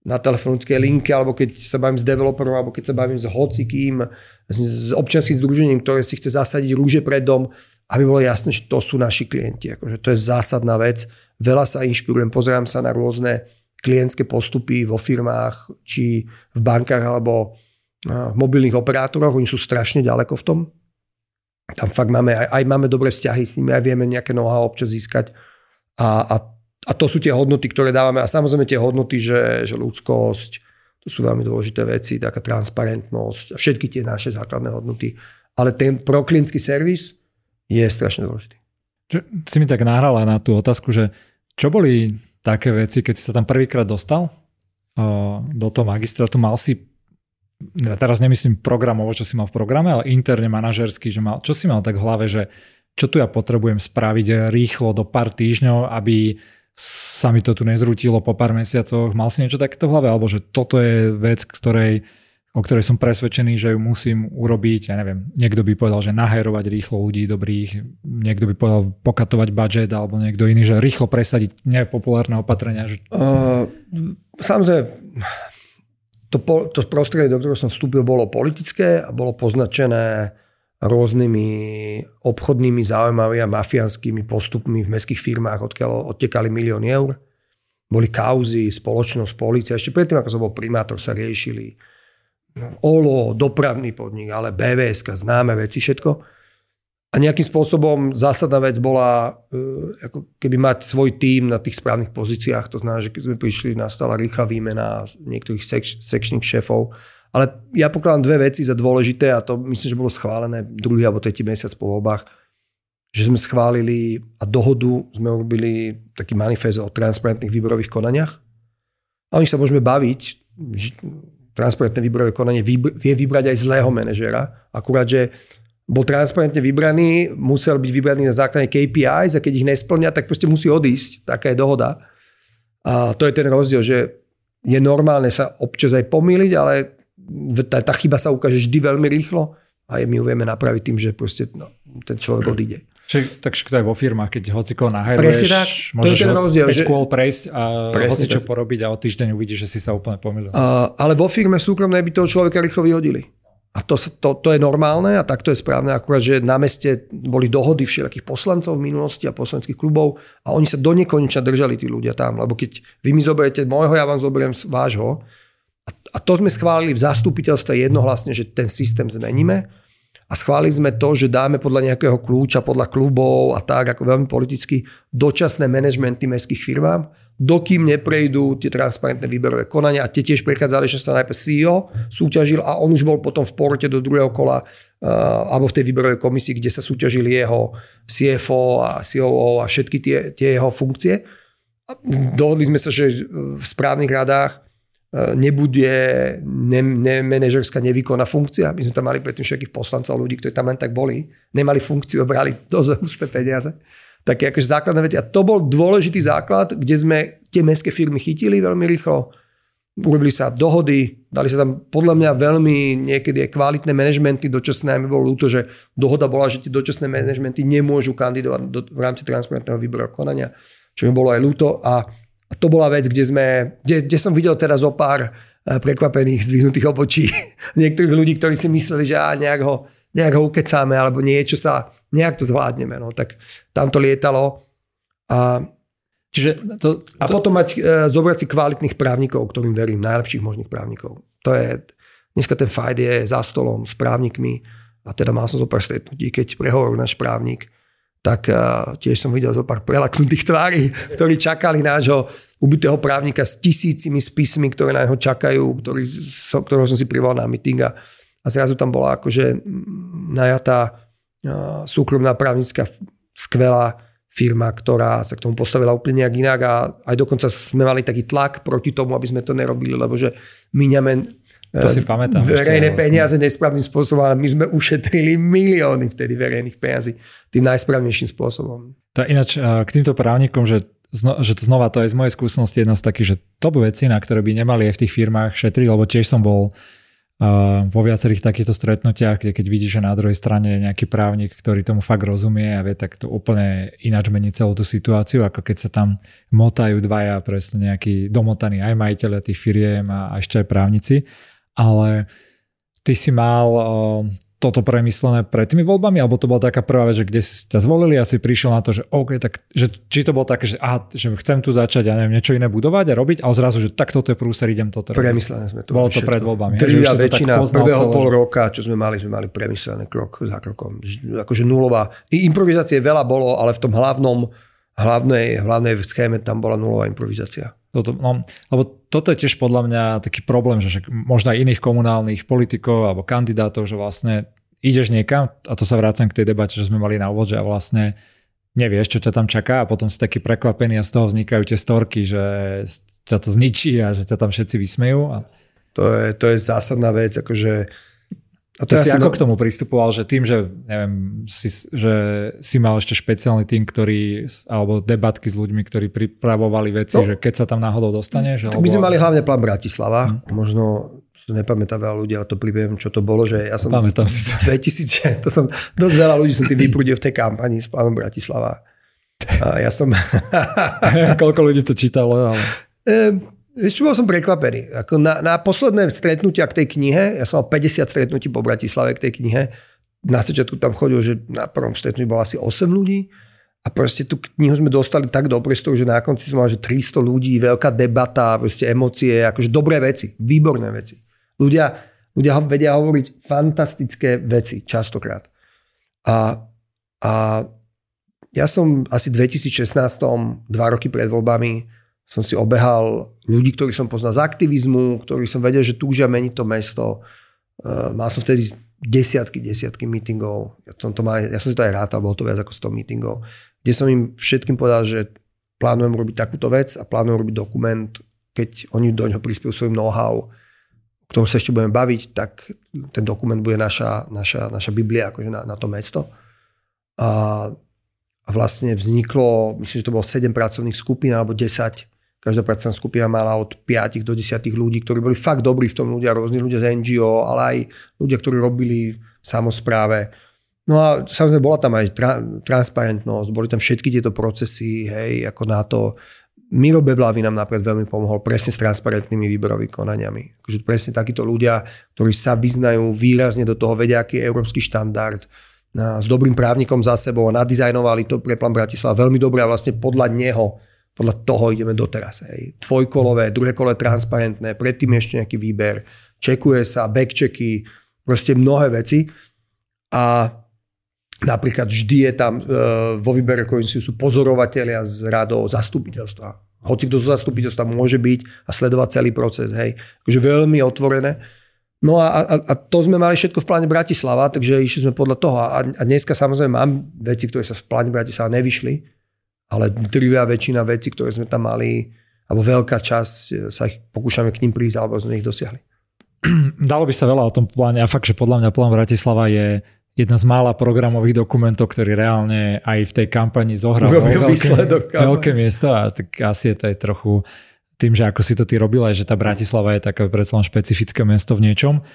na telefonickej linke, alebo keď sa bavím s developerom, alebo keď sa bavím s hocikým, s, občianským združením, ktoré si chce zasadiť rúže pred dom, aby bolo jasné, že to sú naši klienti. Akože to je zásadná vec. Veľa sa inšpirujem, pozerám sa na rôzne klientské postupy vo firmách, či v bankách alebo v mobilných operátoroch, oni sú strašne ďaleko v tom. Tam fakt máme, aj, aj máme dobré vzťahy s nimi, aj vieme nejaké know-how občas získať. A, a, a to sú tie hodnoty, ktoré dávame. A samozrejme tie hodnoty, že, že ľudskosť, to sú veľmi dôležité veci, taká transparentnosť a všetky tie naše základné hodnoty. Ale ten proklientský servis je strašne dôležitý. Čo, si mi tak nahrala na tú otázku, že čo boli také veci, keď si sa tam prvýkrát dostal do toho magistrátu, mal si ja teraz nemyslím programovo, čo si mal v programe, ale interne manažersky, že mal, čo si mal tak v hlave, že čo tu ja potrebujem spraviť rýchlo do pár týždňov, aby sa mi to tu nezrutilo po pár mesiacoch. Mal si niečo takéto v hlave? Alebo že toto je vec, ktorej, o ktorej som presvedčený, že ju musím urobiť. Ja neviem, niekto by povedal, že naherovať rýchlo ľudí dobrých, niekto by povedal pokatovať budget, alebo niekto iný, že rýchlo presadiť nepopulárne opatrenia. Že... Uh, samozrejme, to, to prostredie, do ktorého som vstúpil, bolo politické a bolo poznačené rôznymi obchodnými záujmami a mafiánskymi postupmi v mestských firmách, odkiaľ odtekali milióny eur. Boli kauzy, spoločnosť, policia. Ešte predtým, ako som bol primátor, sa riešili OLO, dopravný podnik, ale BVS, známe veci, všetko. A nejakým spôsobom zásadná vec bola e, ako keby mať svoj tím na tých správnych pozíciách. To znamená, že keď sme prišli, nastala rýchla výmena niektorých sek- sekčných šéfov ale ja pokladám dve veci za dôležité a to myslím, že bolo schválené druhý alebo tretí mesiac po voľbách, že sme schválili a dohodu sme urobili taký manifest o transparentných výberových konaniach. A oni sa môžeme baviť, že transparentné výberové konanie vie vybrať aj zlého manažera, akurát, že bol transparentne vybraný, musel byť vybraný na základe KPIs a keď ich nesplňa, tak proste musí odísť. Taká je dohoda. A to je ten rozdiel, že je normálne sa občas aj pomýliť, ale tá, tá chyba sa ukáže vždy veľmi rýchlo a my ju vieme napraviť tým, že proste no, ten človek odíde. Čiže, takže to aj vo firmách, keď hoci koho nahajruješ, tak, môžeš to je ten rozdiel, 5 že... kôl prejsť a hoci čo tak. porobiť a o týždeň uvidíš, že si sa úplne pomýlil. Uh, ale vo firme súkromnej by toho človeka rýchlo vyhodili. A to, to, to je normálne a tak to je správne, akurát, že na meste boli dohody všelijakých poslancov v minulosti a poslaneckých klubov a oni sa do nekonečna držali tí ľudia tam, lebo keď vy mi zoberiete môjho, ja vám zoberiem vášho, a to sme schválili v zastupiteľstve jednohlasne, že ten systém zmeníme a schválili sme to, že dáme podľa nejakého kľúča, podľa klubov a tak, ako veľmi politicky, dočasné manažmenty mestských firmám, dokým neprejdú tie transparentné výberové konania a tie tiež prechádzali, že sa najprv CEO súťažil a on už bol potom v porote do druhého kola uh, alebo v tej výberovej komisii, kde sa súťažili jeho CFO a COO a všetky tie, tie jeho funkcie. Dohodli sme sa, že v správnych radách nebude ne, ne, manažerská nevýkonná funkcia. My sme tam mali predtým všetkých poslancov, ľudí, ktorí tam len tak boli. Nemali funkciu, brali dosť husté peniaze. Také akože základné veci. A to bol dôležitý základ, kde sme tie mestské firmy chytili veľmi rýchlo. Urobili sa dohody, dali sa tam podľa mňa veľmi niekedy aj kvalitné manažmenty dočasné. Mi bolo ľúto, že dohoda bola, že tie dočasné manažmenty nemôžu kandidovať do, v rámci transparentného výberového konania, čo mi bolo aj ľúto. A a to bola vec, kde, sme, kde, kde som videl teraz o pár eh, prekvapených, zdvihnutých obočí niektorých ľudí, ktorí si mysleli, že á, nejak, ho, nejak ho ukecáme alebo niečo sa, nejak to zvládneme. No. Tak tam to lietalo. A, Čiže to, to... a potom mať, e, zobrať si kvalitných právnikov, ktorým verím, najlepších možných právnikov. To je, dneska ten fajt je za stolom s právnikmi a teda mal som zo pár stretnutí, keď prehovoril náš právnik, tak uh, tiež som videl zo pár prelaknutých tvári, ktorí čakali nášho ubitého právnika s tisícimi spismi, ktoré na neho čakajú, ktorý, ktorého som si privolal na meeting a, a zrazu tam bola akože najatá uh, súkromná právnická skvelá firma, ktorá sa k tomu postavila úplne nejak inak a aj dokonca sme mali taký tlak proti tomu, aby sme to nerobili, lebo že míňame to si pamätám. Verejné peniaze nesprávnym spôsobom, ale my sme ušetrili milióny vtedy verejných peniazí tým najsprávnejším spôsobom. To ináč k týmto právnikom, že, že to znova to je z mojej skúsenosti jedna z takých, že top veci, na ktoré by nemali aj v tých firmách šetriť, lebo tiež som bol vo viacerých takýchto stretnutiach, kde keď vidíš, že na druhej strane je nejaký právnik, ktorý tomu fakt rozumie a vie tak to úplne ináč mení celú tú situáciu, ako keď sa tam motajú dvaja presne nejakí domotaní aj majiteľe tých firiem a, a ešte aj právnici ale ty si mal toto premyslené pred tými voľbami, alebo to bola taká prvá vec, že kde si ťa zvolili a si prišiel na to, že OK, tak že, či to bolo také, že, aha, že chcem tu začať, ja neviem, niečo iné budovať a robiť, ale zrazu, že tak toto je prúser, idem toto robiť. Premyslené sme to. Bolo to pred voľbami. Drvia väčšina prvého pol roka, čo sme mali, sme mali premyslené krok za krokom. Akože nulová. I improvizácie veľa bolo, ale v tom hlavnom, hlavnej, hlavnej schéme tam bola nulová improvizácia. Toto, no, lebo toto je tiež podľa mňa taký problém, že možno aj iných komunálnych politikov alebo kandidátov, že vlastne ideš niekam, a to sa vrácam k tej debate, že sme mali na úvod, že vlastne nevieš, čo ťa tam čaká a potom si taký prekvapený a z toho vznikajú tie storky, že ťa to zničí a že ťa tam všetci vysmejú. A To je, to je zásadná vec, akože a to Ty si ako no... k tomu pristupoval, že tým, že, neviem, si, že si mal ešte špeciálny tým, ktorý, alebo debatky s ľuďmi, ktorí pripravovali veci, no, že keď sa tam náhodou dostaneš? Tak alebo... my sme mali hlavne plán Bratislava, hmm. možno to nepamätá veľa ľudí, ale to pripiem, čo to bolo, že ja som... Pamätám si to. 2000, to som, dosť veľa ľudí som tým vyprudil v tej kampani s plánom Bratislava. A ja som... Koľko ľudí to čítalo, ale... E, Čo, bol som prekvapený. Ako na, na posledné stretnutia k tej knihe, ja som mal 50 stretnutí po Bratislave k tej knihe, na začiatku tam chodil, že na prvom stretnutí bolo asi 8 ľudí a proste tú knihu sme dostali tak do priestoru, že na konci som mal, že 300 ľudí, veľká debata, proste emócie, akože dobré veci, výborné veci. Ľudia, ľudia vedia hovoriť fantastické veci častokrát. A, a ja som asi v 2016, dva roky pred voľbami, som si obehal ľudí, ktorých som poznal z aktivizmu, ktorých som vedel, že túžia meniť to mesto. Uh, mal som vtedy desiatky, desiatky meetingov. Ja som, to mal, ja som si to aj rátal, bolo to viac ako 100 meetingov, kde som im všetkým povedal, že plánujem robiť takúto vec a plánujem robiť dokument, keď oni do ňoho prispiejú svojim know-how, o ktorom sa ešte budeme baviť, tak ten dokument bude naša, naša, naša Biblia akože na, na to mesto. A, a vlastne vzniklo, myslím, že to bolo 7 pracovných skupín alebo 10 Každá pracovná skupina mala od 5 do 10 ľudí, ktorí boli fakt dobrí v tom ľudia, rôzni ľudia z NGO, ale aj ľudia, ktorí robili v samozpráve. No a samozrejme bola tam aj tra- transparentnosť, boli tam všetky tieto procesy, hej, ako na to. Miro Beblavy nám napríklad veľmi pomohol presne s transparentnými výberovými konaniami. Akože presne takíto ľudia, ktorí sa vyznajú výrazne do toho, vedia, aký je európsky štandard, s dobrým právnikom za sebou, nadizajnovali to pre plán Bratislava veľmi dobre a vlastne podľa neho podľa toho ideme doteraz. Hej. Dvojkolové, druhé kole transparentné, predtým ešte nejaký výber, čekuje sa, backchecky, proste mnohé veci. A napríklad vždy je tam e, vo výbere komisie sú pozorovatelia z radov zastupiteľstva. Hoci kto zo zastupiteľstva môže byť a sledovať celý proces. Hej. Takže veľmi otvorené. No a, a, a to sme mali všetko v pláne Bratislava, takže išli sme podľa toho. A, a dneska samozrejme mám veci, ktoré sa v pláne Bratislava nevyšli, ale drvia väčšina vecí, ktoré sme tam mali, alebo veľká časť e, sa ich pokúšame k ním prísť, alebo sme ich dosiahli. Dalo by sa veľa o tom pláne a fakt, že podľa mňa plán Bratislava je jedna z mála programových dokumentov, ktorý reálne aj v tej kampani zohral veľké, veľké miesto a tak asi je to aj trochu tým, že ako si to ty robila, že tá Bratislava je také predsa len špecifické mesto v niečom.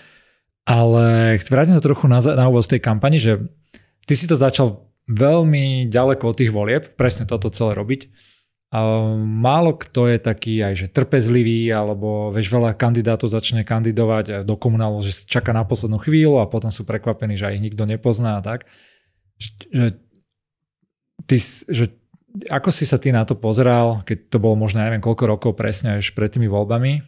Ale vrátim to trochu na, na úvod tej kampani, že ty si to začal veľmi ďaleko od tých volieb, presne toto celé robiť. Málo kto je taký aj že trpezlivý, alebo vieš, veľa kandidátov začne kandidovať do komunálu, že čaká na poslednú chvíľu a potom sú prekvapení, že ich nikto nepozná a tak. Že, ty, že, ako si sa ty na to pozeral, keď to bolo možno neviem koľko rokov presne až pred tými voľbami,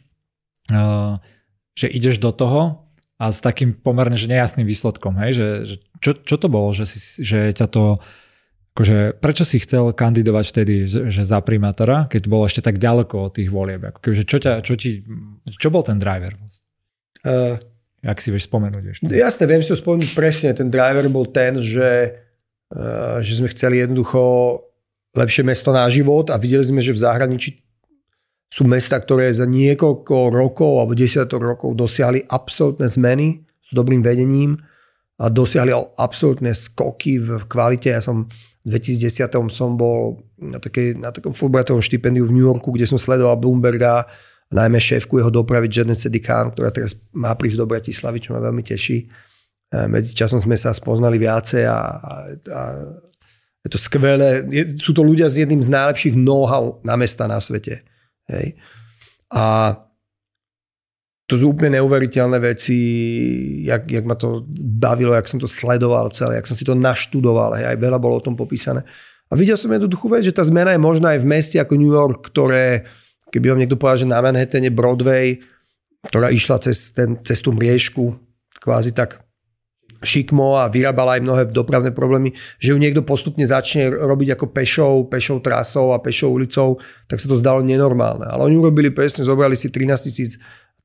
že ideš do toho a s takým pomerne že nejasným výsledkom, hej? Že, že čo, čo to bolo, že, si, že ťa to akože, prečo si chcel kandidovať vtedy že za primátora, keď bolo ešte tak ďaleko od tých volieb? Ako keby, že čo, ťa, čo, ti, čo bol ten driver? Uh, Ak si vieš spomenúť ešte. Jasne, viem si to spomenúť presne. Ten driver bol ten, že, uh, že sme chceli jednoducho lepšie mesto na život a videli sme, že v zahraničí sú mesta, ktoré za niekoľko rokov alebo desiatok rokov dosiahli absolútne zmeny s dobrým vedením dosiahli absolútne skoky v kvalite. Ja som v 2010 som bol na, takej, na takom Fulbrightovom štipendiu v New Yorku, kde som sledoval Bloomberga, najmä šéfku jeho dopravy Janet Sedikán, ktorá teraz má prísť do Bratislavy, čo ma veľmi teší. E, medzi časom sme sa spoznali viacej a, a, a je to skvelé. Je, sú to ľudia s jedným z najlepších know-how na mesta na svete. Hej. A to sú úplne neuveriteľné veci, jak, jak ma to bavilo, jak som to sledoval celé, jak som si to naštudoval, hej, aj veľa bolo o tom popísané. A videl som jednoduchú vec, že tá zmena je možná aj v meste ako New York, ktoré, keby vám niekto povedal, že na Manhattane Broadway, ktorá išla cez, ten, cez tú mriežku, kvázi tak šikmo a vyrábala aj mnohé dopravné problémy, že ju niekto postupne začne robiť ako pešou, pešou trasou a pešou ulicou, tak sa to zdalo nenormálne. Ale oni urobili presne, zobrali si 13 tisíc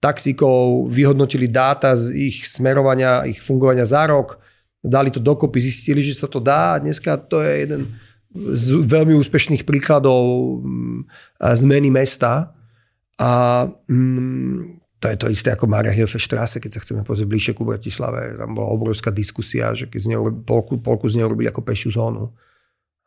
taxikov, vyhodnotili dáta z ich smerovania, ich fungovania za rok, dali to dokopy, zistili, že sa to dá dneska to je jeden z veľmi úspešných príkladov mm, zmeny mesta a mm, to je to isté ako Maria Hilfe Strasse, keď sa chceme pozrieť bližšie ku Bratislave. Tam bola obrovská diskusia, že keď z neho, polku, polku z neho robili ako pešiu zónu.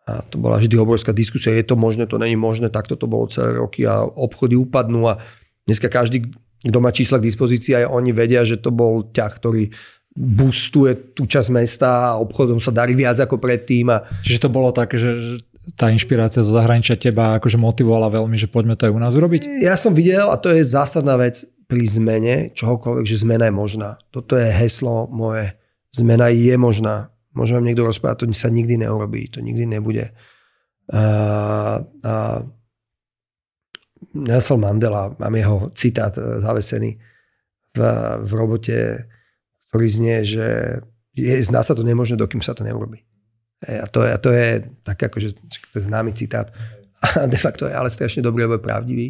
A to bola vždy obrovská diskusia, je to možné, to není možné, takto to bolo celé roky a obchody upadnú a dneska každý, kto má čísla k dispozícii, aj oni vedia, že to bol ťah, ktorý boostuje tú časť mesta a obchodom sa darí viac ako predtým. A... Čiže to bolo také, že tá inšpirácia zo zahraničia teba akože motivovala veľmi, že poďme to aj u nás urobiť? Ja som videl, a to je zásadná vec pri zmene čohokoľvek, že zmena je možná. Toto je heslo moje. Zmena je možná. Môže vám niekto rozprávať, to sa nikdy neurobí, to nikdy nebude. A, a Nelson Mandela, mám jeho citát e, zavesený v, v robote, ktorý znie, že je, z nás sa to nemožné, dokým sa to neurobí. A to, a to je tak akože, to je známy citát. A de facto je ale strašne dobrý, lebo je pravdivý.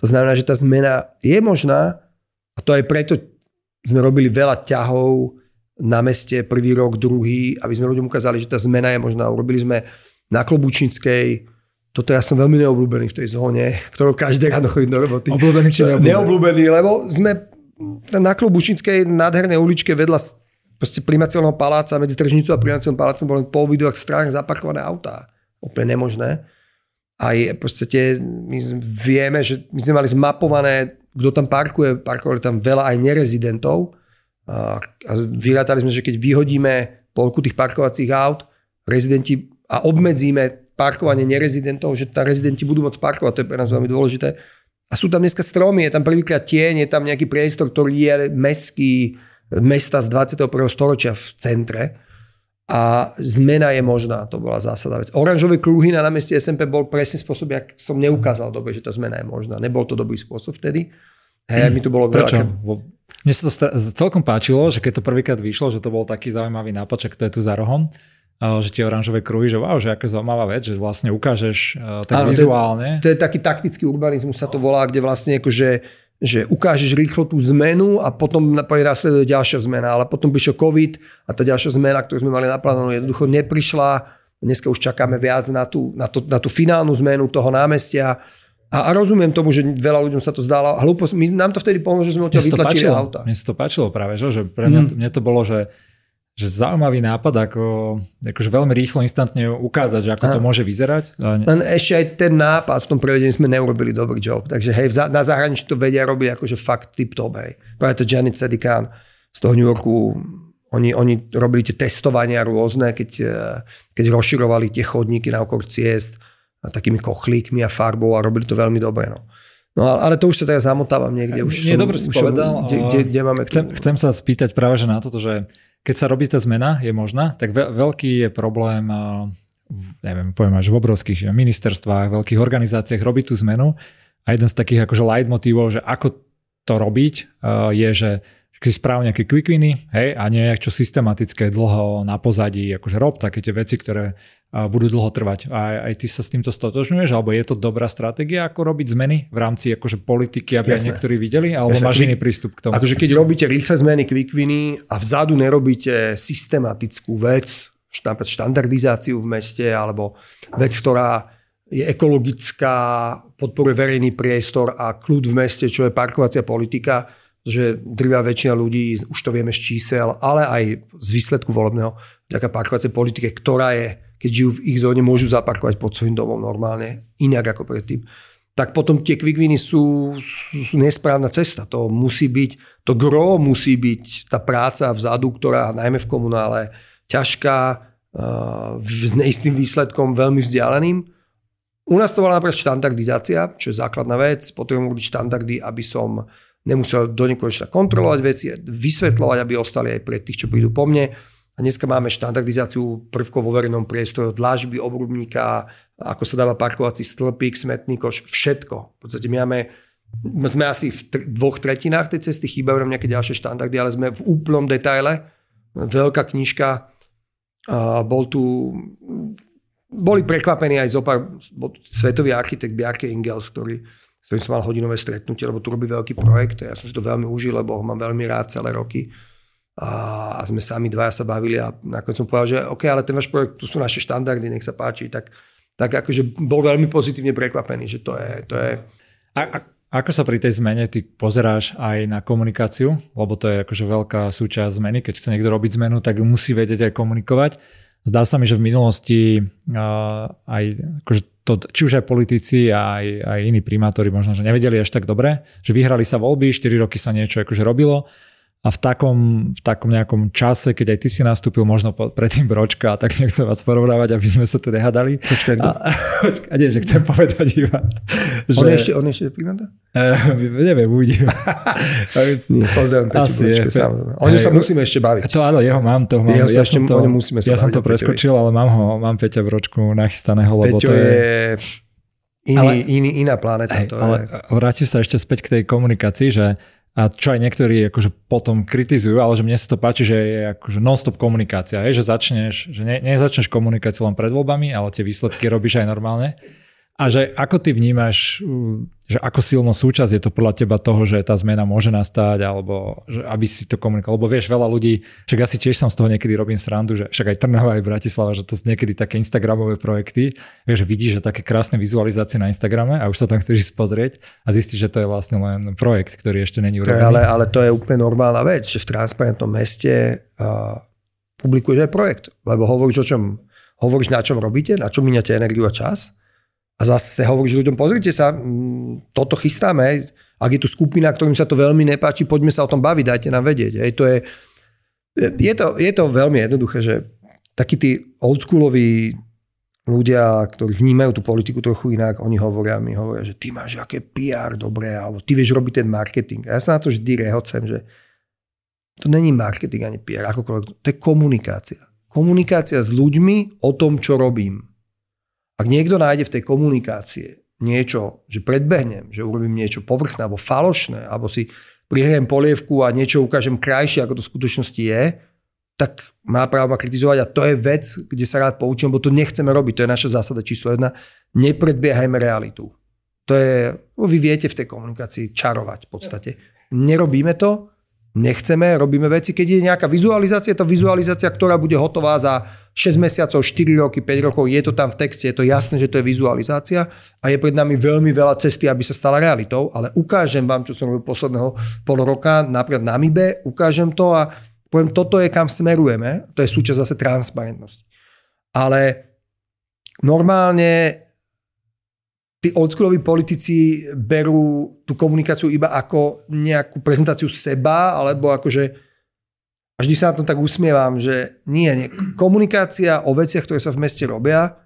To znamená, že tá zmena je možná a to aj preto sme robili veľa ťahov na meste, prvý rok, druhý, aby sme ľuďom ukázali, že tá zmena je možná. Urobili sme na Klobučníckej, toto ja som veľmi neobľúbený v tej zóne, ktorou každé ráno chodím do roboty. Obľúbený či neobľúbený? Neobľúbený, lebo sme na Klobučníckej nádhernej uličke vedľa proste primaciálneho paláca, medzi tržnicou a primaciálnym palácom boli pol ak stránach zaparkované autá. Úplne nemožné. A je, proste my vieme, že my sme mali zmapované, kto tam parkuje, parkovali tam veľa aj nerezidentov. A, a vyrátali sme, že keď vyhodíme polku tých parkovacích aut, rezidenti a obmedzíme parkovanie nerezidentov, že tá rezidenti budú môcť parkovať, to je pre nás veľmi dôležité. A sú tam dneska stromy, je tam prvýkrát tieň, je tam nejaký priestor, ktorý je meský, mesta z 21. storočia v centre a zmena je možná, to bola zásada vec. Oranžové kruhy na námestí SMP bol presne spôsob, jak som neukázal dobre, že tá zmena je možná. Nebol to dobrý spôsob vtedy. Hej, mi to bolo Prečo? Veľa, Mne sa to celkom páčilo, že keď to prvýkrát vyšlo, že to bol taký zaujímavý nápad, že je tu za rohom, že tie oranžové kruhy, že wow, že aká zaujímavá vec, že vlastne ukážeš tak Ale vizuálne. To je, to je taký taktický urbanizmus sa to volá, kde vlastne akože že ukážeš rýchlo tú zmenu a potom nasleduje ďalšia zmena. Ale potom prišiel COVID a tá ďalšia zmena, ktorú sme mali naplánovanú, jednoducho neprišla. Dneska už čakáme viac na tú, na, to, na tú finálnu zmenu toho námestia. A, a rozumiem tomu, že veľa ľuďom sa to zdalo hlúpo. My, nám to vtedy pomohlo, že sme odtiaľ vytlačili auta. Mne sa to páčilo práve, že, že pre mňa, mm. mne to bolo, že že zaujímavý nápad, ako akože veľmi rýchlo, instantne ukázať, že ako a. to môže vyzerať. Len ešte aj ten nápad v tom prevedení sme neurobili dobrý job. Takže hej, na zahraničí to vedia robiť akože fakt tip top. Hej. Práve to Janet Sedikán z toho New Yorku, oni, oni robili tie testovania rôzne, keď, eh, keď rozširovali tie chodníky na okolo ciest a takými kochlíkmi a farbou a robili to veľmi dobre. No. No ale to už sa teraz zamotávam niekde. Už Nie, som, dobre si už povedal. Kde, kde, kde máme chcem, chcem sa spýtať práve že na toto, že keď sa robí tá zmena, je možná, tak veľký je problém, neviem, poviem až v obrovských ministerstvách, veľkých organizáciách robiť tú zmenu. A jeden z takých akože leitmotívov, že ako to robiť, je, že si správ nejaké quick winy, hej, a nie čo systematické dlho na pozadí, akože rob také tie veci, ktoré budú dlho trvať. A aj ty sa s týmto stotožňuješ, alebo je to dobrá stratégia, ako robiť zmeny v rámci akože politiky, aby Jasne. aj niektorí videli, alebo Jasne. máš iný prístup k tomu? Akože keď robíte rýchle zmeny, quick winy a vzadu nerobíte systematickú vec, štandardizáciu v meste, alebo vec, ktorá je ekologická, podporuje verejný priestor a kľud v meste, čo je parkovacia politika, že drvia väčšina ľudí, už to vieme z čísel, ale aj z výsledku volebného, vďaka parkovacej politike, ktorá je keď žijú v ich zóne, môžu zaparkovať pod svojím domom normálne, inak ako predtým. Tak potom tie quick sú, sú, nesprávna cesta. To musí byť, to gro musí byť tá práca vzadu, ktorá najmä v komunále ťažká, uh, s neistým výsledkom, veľmi vzdialeným. U nás to bola napríklad štandardizácia, čo je základná vec. Potrebujem robiť štandardy, aby som nemusel do nekonečna kontrolovať veci, vysvetľovať, aby ostali aj pre tých, čo prídu po mne. A dneska máme štandardizáciu prvkov vo verejnom priestore, dlážby obrubníka, ako sa dáva parkovací stĺpik, smetný koš, všetko. V podstate my máme sme asi v tr- dvoch tretinách tej cesty, chýbajú nám nejaké ďalšie štandardy, ale sme v úplnom detaile. Veľká knižka, a bol tu, boli prekvapení aj zopár, svetový architekt Bjarke Ingels, ktorý, s som mal hodinové stretnutie, lebo tu robí veľký projekt. Ja som si to veľmi užil, lebo ho mám veľmi rád celé roky a, sme sami dvaja sa bavili a nakoniec som povedal, že OK, ale ten váš projekt, tu sú naše štandardy, nech sa páči, tak, tak akože bol veľmi pozitívne prekvapený, že to je... To je... A, a ako sa pri tej zmene ty pozeráš aj na komunikáciu, lebo to je akože veľká súčasť zmeny, keď chce niekto robiť zmenu, tak musí vedieť aj komunikovať. Zdá sa mi, že v minulosti uh, aj akože to, či už aj politici aj, aj iní primátori možno, že nevedeli až tak dobre, že vyhrali sa voľby, 4 roky sa niečo akože robilo a v takom, v takom nejakom čase, keď aj ty si nastúpil možno predtým bročka, tak nechcem vás porovnávať, aby sme sa tu nehadali. Počkaj, a, a nie, že chcem povedať iba. Že, on, ešte, on ešte primátor? Uh, neviem, uvidím. pozdravujem Peťu Bročke, samozrejme. O sa musíme ešte baviť. To áno, jeho mám, to mám. Jeho ja som to, musíme ja som to preskočil, ale mám ho, mám Peťa Bročku nachystaného, lebo Peťo to je... je iný, ale, iný, iná planeta. Hej, to ale je. vrátim sa ešte späť k tej komunikácii, že a čo aj niektorí akože potom kritizujú, ale že mne sa to páči, že je akože non-stop komunikácia, je, že začneš, že ne, nezačneš komunikáciu len pred voľbami, ale tie výsledky robíš aj normálne. A že ako ty vnímaš, že ako silno súčasť je to podľa teba toho, že tá zmena môže nastať, alebo že aby si to komunikoval. Lebo vieš, veľa ľudí, však asi tiež som z toho niekedy robím srandu, že však aj Trnava aj Bratislava, že to sú niekedy také Instagramové projekty. Vieš, že vidíš, že také krásne vizualizácie na Instagrame a už sa tam chceš ísť pozrieť a zistíš, že to je vlastne len projekt, ktorý ešte není urobený. Ale, ale to je úplne normálna vec, že v transparentnom meste uh, publikuješ aj projekt, lebo hovoríš o čom, hovoríš na čom robíte, na čom miniate energiu a čas a zase hovoríš ľuďom, pozrite sa, toto chystáme, ak je tu skupina, ktorým sa to veľmi nepáči, poďme sa o tom baviť, dajte nám vedieť. Hej, to je, je, to, je to veľmi jednoduché, že takí tí oldschooloví ľudia, ktorí vnímajú tú politiku trochu inak, oni hovoria mi, hovoria, že ty máš aké PR dobré, alebo ty vieš robiť ten marketing. A ja sa na to vždy rehocem, že to není marketing ani PR, akokoľvek, to je komunikácia. Komunikácia s ľuďmi o tom, čo robím. Ak niekto nájde v tej komunikácie niečo, že predbehnem, že urobím niečo povrchné alebo falošné, alebo si prihrajem polievku a niečo ukážem krajšie, ako to v skutočnosti je, tak má právo ma kritizovať a to je vec, kde sa rád poučím, bo to nechceme robiť. To je naša zásada číslo jedna. Nepredbiehajme realitu. To je, no vy viete v tej komunikácii čarovať v podstate. Nerobíme to, nechceme, robíme veci. Keď je nejaká vizualizácia, to vizualizácia, ktorá bude hotová za 6 mesiacov, 4 roky, 5 rokov, je to tam v texte, je to jasné, že to je vizualizácia a je pred nami veľmi veľa cesty, aby sa stala realitou, ale ukážem vám, čo som robil posledného pol roka, napríklad na MIBE, ukážem to a poviem, toto je kam smerujeme, to je súčasť zase transparentnosti. Ale normálne tí oldschooloví politici berú tú komunikáciu iba ako nejakú prezentáciu seba, alebo akože a vždy sa na tom tak usmievam, že nie, nie. Komunikácia o veciach, ktoré sa v meste robia,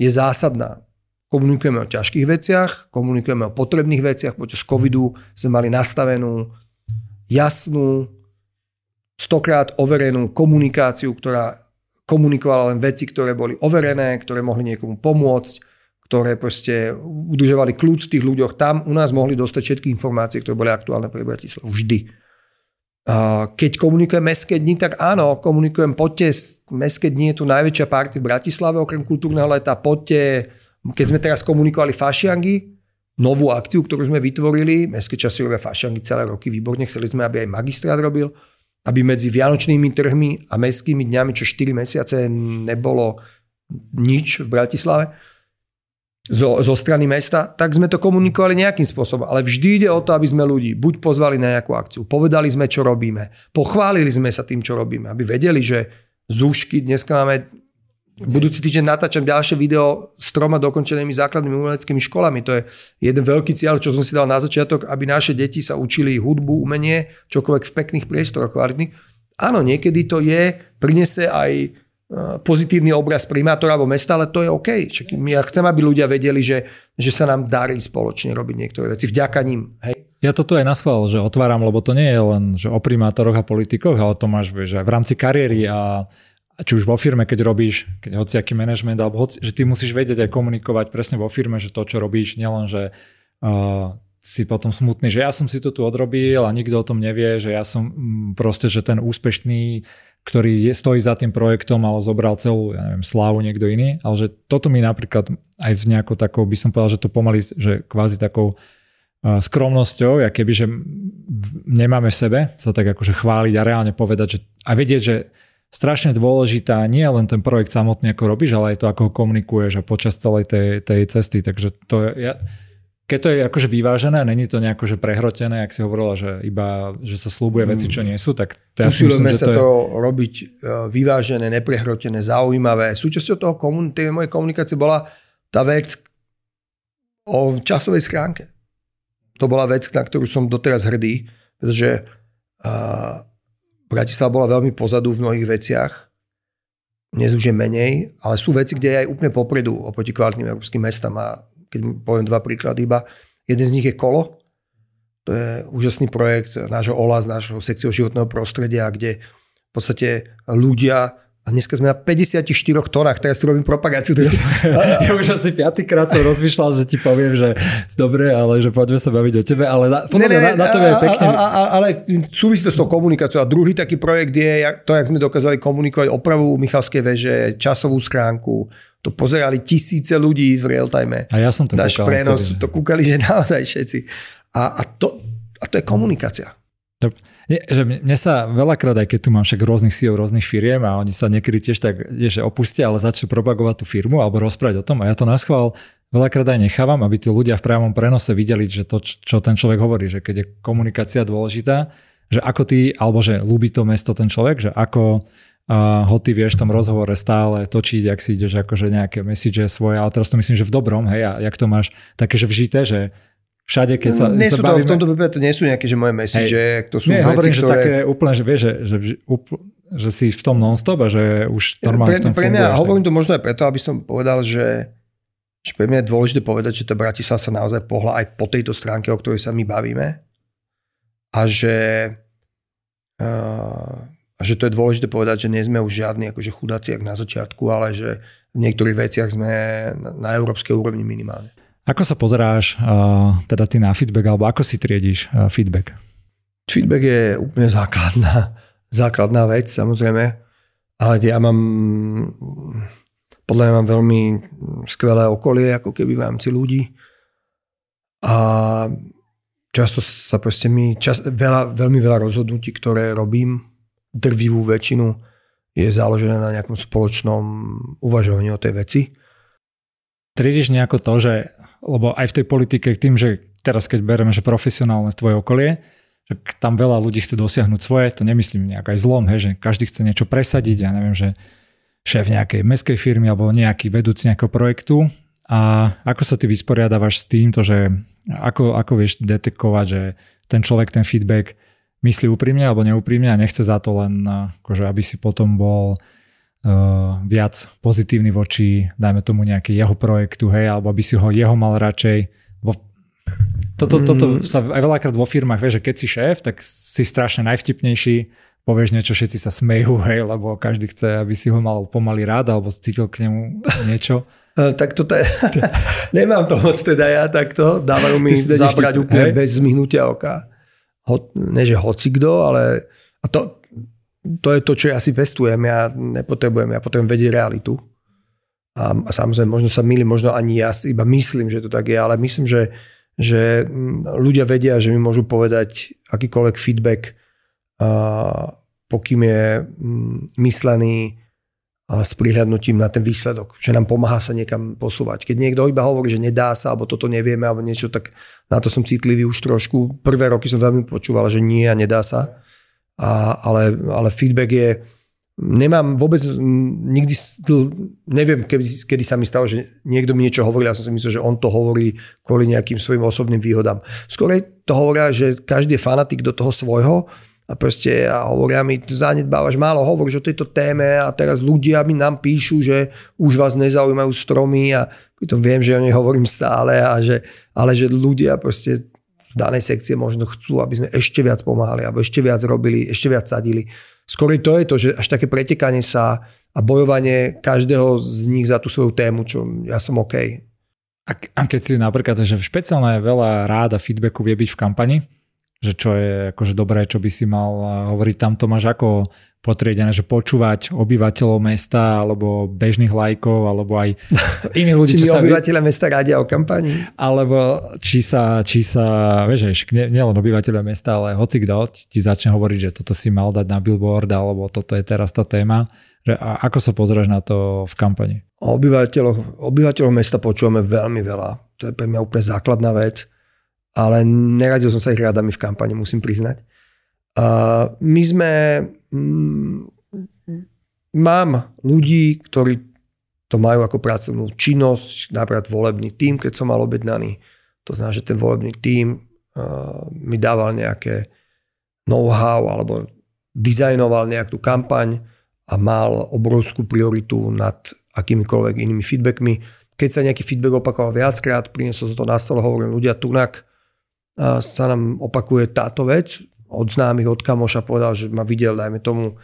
je zásadná. Komunikujeme o ťažkých veciach, komunikujeme o potrebných veciach. Počas covidu sme mali nastavenú jasnú, stokrát overenú komunikáciu, ktorá komunikovala len veci, ktoré boli overené, ktoré mohli niekomu pomôcť ktoré proste udržovali kľud v tých ľuďoch. Tam u nás mohli dostať všetky informácie, ktoré boli aktuálne pre Bratislavu. Vždy. Keď komunikujem mestské dni, tak áno, komunikujem, poďte, mestské dni je tu najväčšia party v Bratislave, okrem kultúrneho leta, poďte, keď sme teraz komunikovali fašiangy, novú akciu, ktorú sme vytvorili, mestské časy robia fašiangy celé roky, výborne, chceli sme, aby aj magistrát robil, aby medzi vianočnými trhmi a mestskými dňami, čo 4 mesiace nebolo nič v Bratislave, zo, zo strany mesta, tak sme to komunikovali nejakým spôsobom. Ale vždy ide o to, aby sme ľudí buď pozvali na nejakú akciu, povedali sme, čo robíme, pochválili sme sa tým, čo robíme, aby vedeli, že zúšky, dneska máme budúci týždeň natáčam ďalšie video s troma dokončenými základnými umeleckými školami. To je jeden veľký cieľ, čo som si dal na začiatok, aby naše deti sa učili hudbu, umenie, čokoľvek v pekných priestoroch kvalitných. Áno, niekedy to je, prinese aj pozitívny obraz primátora alebo mesta, ale to je OK. Čak ja chcem, aby ľudia vedeli, že, že sa nám darí spoločne robiť niektoré veci vďaka ním. Hej. Ja to tu aj naschvál, že otváram, lebo to nie je len že o primátoroch a politikoch, ale to máš vieš, aj v rámci kariéry a či už vo firme, keď robíš, keď hociaký manažment, alebo hoci, že ty musíš vedieť aj komunikovať presne vo firme, že to, čo robíš, nielen, že uh, si potom smutný, že ja som si to tu odrobil a nikto o tom nevie, že ja som proste, že ten úspešný ktorý je, stojí za tým projektom, ale zobral celú, ja neviem, slávu niekto iný, ale že toto mi napríklad aj v nejakou takou, by som povedal, že to pomaly, že kvázi takou uh, skromnosťou, ja keby, že nemáme sebe sa tak akože chváliť a reálne povedať, že a vedieť, že strašne dôležitá nie len ten projekt samotný, ako robíš, ale aj to, ako ho komunikuješ a počas celej tej, tej cesty. Takže to ja, keď to je akože vyvážené, není to nejako že prehrotené, ak si hovorila, že iba, že sa slúbuje veci, čo nie sú, tak ja Usilujeme sa to, je... to robiť e, vyvážené, neprehrotené, zaujímavé. Súčasťou toho komun- tej mojej komunikácie bola tá vec o časovej schránke. To bola vec, na ktorú som doteraz hrdý, pretože uh, Bratislava bola veľmi pozadu v mnohých veciach. Dnes už je menej, ale sú veci, kde je aj úplne popredu oproti kvalitným európskym mestám a keď poviem dva príklady iba. Jeden z nich je Kolo, to je úžasný projekt nášho OLA z nášho sekciou životného prostredia, kde v podstate ľudia a dneska sme na 54 tónach, teraz tu robím propagáciu. ja už asi piatýkrát som rozmýšľal, že ti poviem, že dobre, ale že poďme sa baviť o tebe, ale na, ne, ne, na, na to je pekne. A, a, ale súvisí to s tou komunikáciou. A druhý taký projekt je to, jak sme dokázali komunikovať opravu Michalskej veže, časovú schránku, to pozerali tisíce ľudí v real time. A ja som to Dáš kúkal. prenos, vtedy. to kúkali, že naozaj všetci. A, a, to, a to je komunikácia. Nie, že mne sa veľakrát, aj keď tu mám však rôznych CEO, rôznych firiem a oni sa niekedy tiež tak, že opustia, ale začnú propagovať tú firmu alebo rozprávať o tom a ja to naschvál veľakrát aj nechávam, aby tí ľudia v priamom prenose videli, že to, čo ten človek hovorí, že keď je komunikácia dôležitá, že ako ty, alebo že ľúbi to mesto ten človek, že ako ho ty vieš v tom rozhovore stále točiť, ak si ideš akože nejaké message svoje, ale teraz to myslím, že v dobrom, hej, a jak to máš také, že vžité, že všade, keď sa, nie sa sú bavíme... to, v tomto prípade to nie sú nejaké, že moje message, hej, to sú nie, veci, hovorím, ktoré... že také úplne, že vieš, že, že, úpl, že si v tom non-stop a že už normálne pre, v tom pre mňa, funguješ, hovorím to možno aj preto, aby som povedal, že, že pre mňa je dôležité povedať, že tá Bratislava sa naozaj pohla aj po tejto stránke, o ktorej sa my bavíme. A že uh, a že to je dôležité povedať, že nie sme už žiadni akože chudáci, jak na začiatku, ale že v niektorých veciach sme na, na európskej úrovni minimálne. Ako sa pozeráš teda ty na feedback, alebo ako si triediš feedback? Feedback je úplne základná, základná vec, samozrejme. Ale ja mám, podľa mňa mám veľmi skvelé okolie, ako keby v rámci ľudí. A často sa proste mi, čas, veľa, veľmi veľa rozhodnutí, ktoré robím, drvivú väčšinu je založené na nejakom spoločnom uvažovaní o tej veci. Triediš nejako to, že, lebo aj v tej politike tým, že teraz keď bereme, že profesionálne tvoje okolie, že tam veľa ľudí chce dosiahnuť svoje, to nemyslím nejak aj zlom, hej, že každý chce niečo presadiť, ja neviem, že šéf nejakej meskej firmy alebo nejaký vedúci nejakého projektu a ako sa ty vysporiadávaš s týmto, že ako, ako vieš detekovať, že ten človek, ten feedback myslí úprimne alebo neúprimne a nechce za to len, akože aby si potom bol uh, viac pozitívny voči, dajme tomu nejaký jeho projektu, hej, alebo aby si ho jeho mal radšej. Bo toto, toto mm. sa aj veľakrát vo firmách, vieš, že keď si šéf, tak si strašne najvtipnejší, povieš niečo, všetci sa smejú, hej, lebo každý chce, aby si ho mal pomaly rád alebo cítil k nemu niečo. E, tak to je, nemám to moc teda ja takto, dávajú mi zabrať úplne hej? bez zmihnutia oka ho, ne že hocikdo, ale a to, to je to, čo ja si vestujem, ja nepotrebujem, ja potrebujem vedieť realitu. A, a samozrejme, možno sa milím, možno ani ja iba myslím, že to tak je, ale myslím, že, že ľudia vedia, že mi môžu povedať akýkoľvek feedback, a, pokým je myslený s prihľadnutím na ten výsledok, že nám pomáha sa niekam posúvať. Keď niekto iba hovorí, že nedá sa, alebo toto nevieme, alebo niečo, tak na to som citlivý už trošku. Prvé roky som veľmi počúval, že nie a nedá sa. A, ale, ale feedback je, nemám vôbec nikdy, neviem, kedy, kedy sa mi stalo, že niekto mi niečo hovoril, ja som si myslel, že on to hovorí kvôli nejakým svojim osobným výhodám. Skôr to hovoria, že každý je fanatik do toho svojho a proste a hovoria mi, zanedbávaš málo, hovoríš o tejto téme a teraz ľudia mi nám píšu, že už vás nezaujímajú stromy a to viem, že o nej hovorím stále, a že, ale že ľudia proste z danej sekcie možno chcú, aby sme ešte viac pomáhali, alebo ešte viac robili, ešte viac sadili. Skôr to je to, že až také pretekanie sa a bojovanie každého z nich za tú svoju tému, čo ja som OK. A, a keď si napríklad, že špeciálne veľa ráda feedbacku vie byť v kampani, že čo je akože dobré, čo by si mal hovoriť. Tam to máš ako potriedené, že počúvať obyvateľov mesta alebo bežných lajkov alebo aj iných ľudí. či čo obyvateľe mesta radia o kampani? Alebo či sa, či sa vieš, nie, nielen obyvateľe mesta, ale hoci kto ti začne hovoriť, že toto si mal dať na billboard alebo toto je teraz tá téma. Že, a ako sa pozrieš na to v kampani? O obyvateľov, obyvateľov mesta počúvame veľmi veľa to je pre mňa úplne základná vec, ale neradil som sa ich rádami v kampani, musím priznať. Uh, my sme, mm, mám ľudí, ktorí to majú ako pracovnú činnosť, napríklad volebný tím, keď som mal objednaný. To znamená, že ten volebný tím uh, mi dával nejaké know-how alebo dizajnoval nejakú kampaň a mal obrovskú prioritu nad akýmikoľvek inými feedbackmi. Keď sa nejaký feedback opakoval viackrát, priniesol sa to na stole, hovorím ľudia, tunak sa nám opakuje táto vec, od známych, od kamoša povedal, že ma videl, dajme tomu,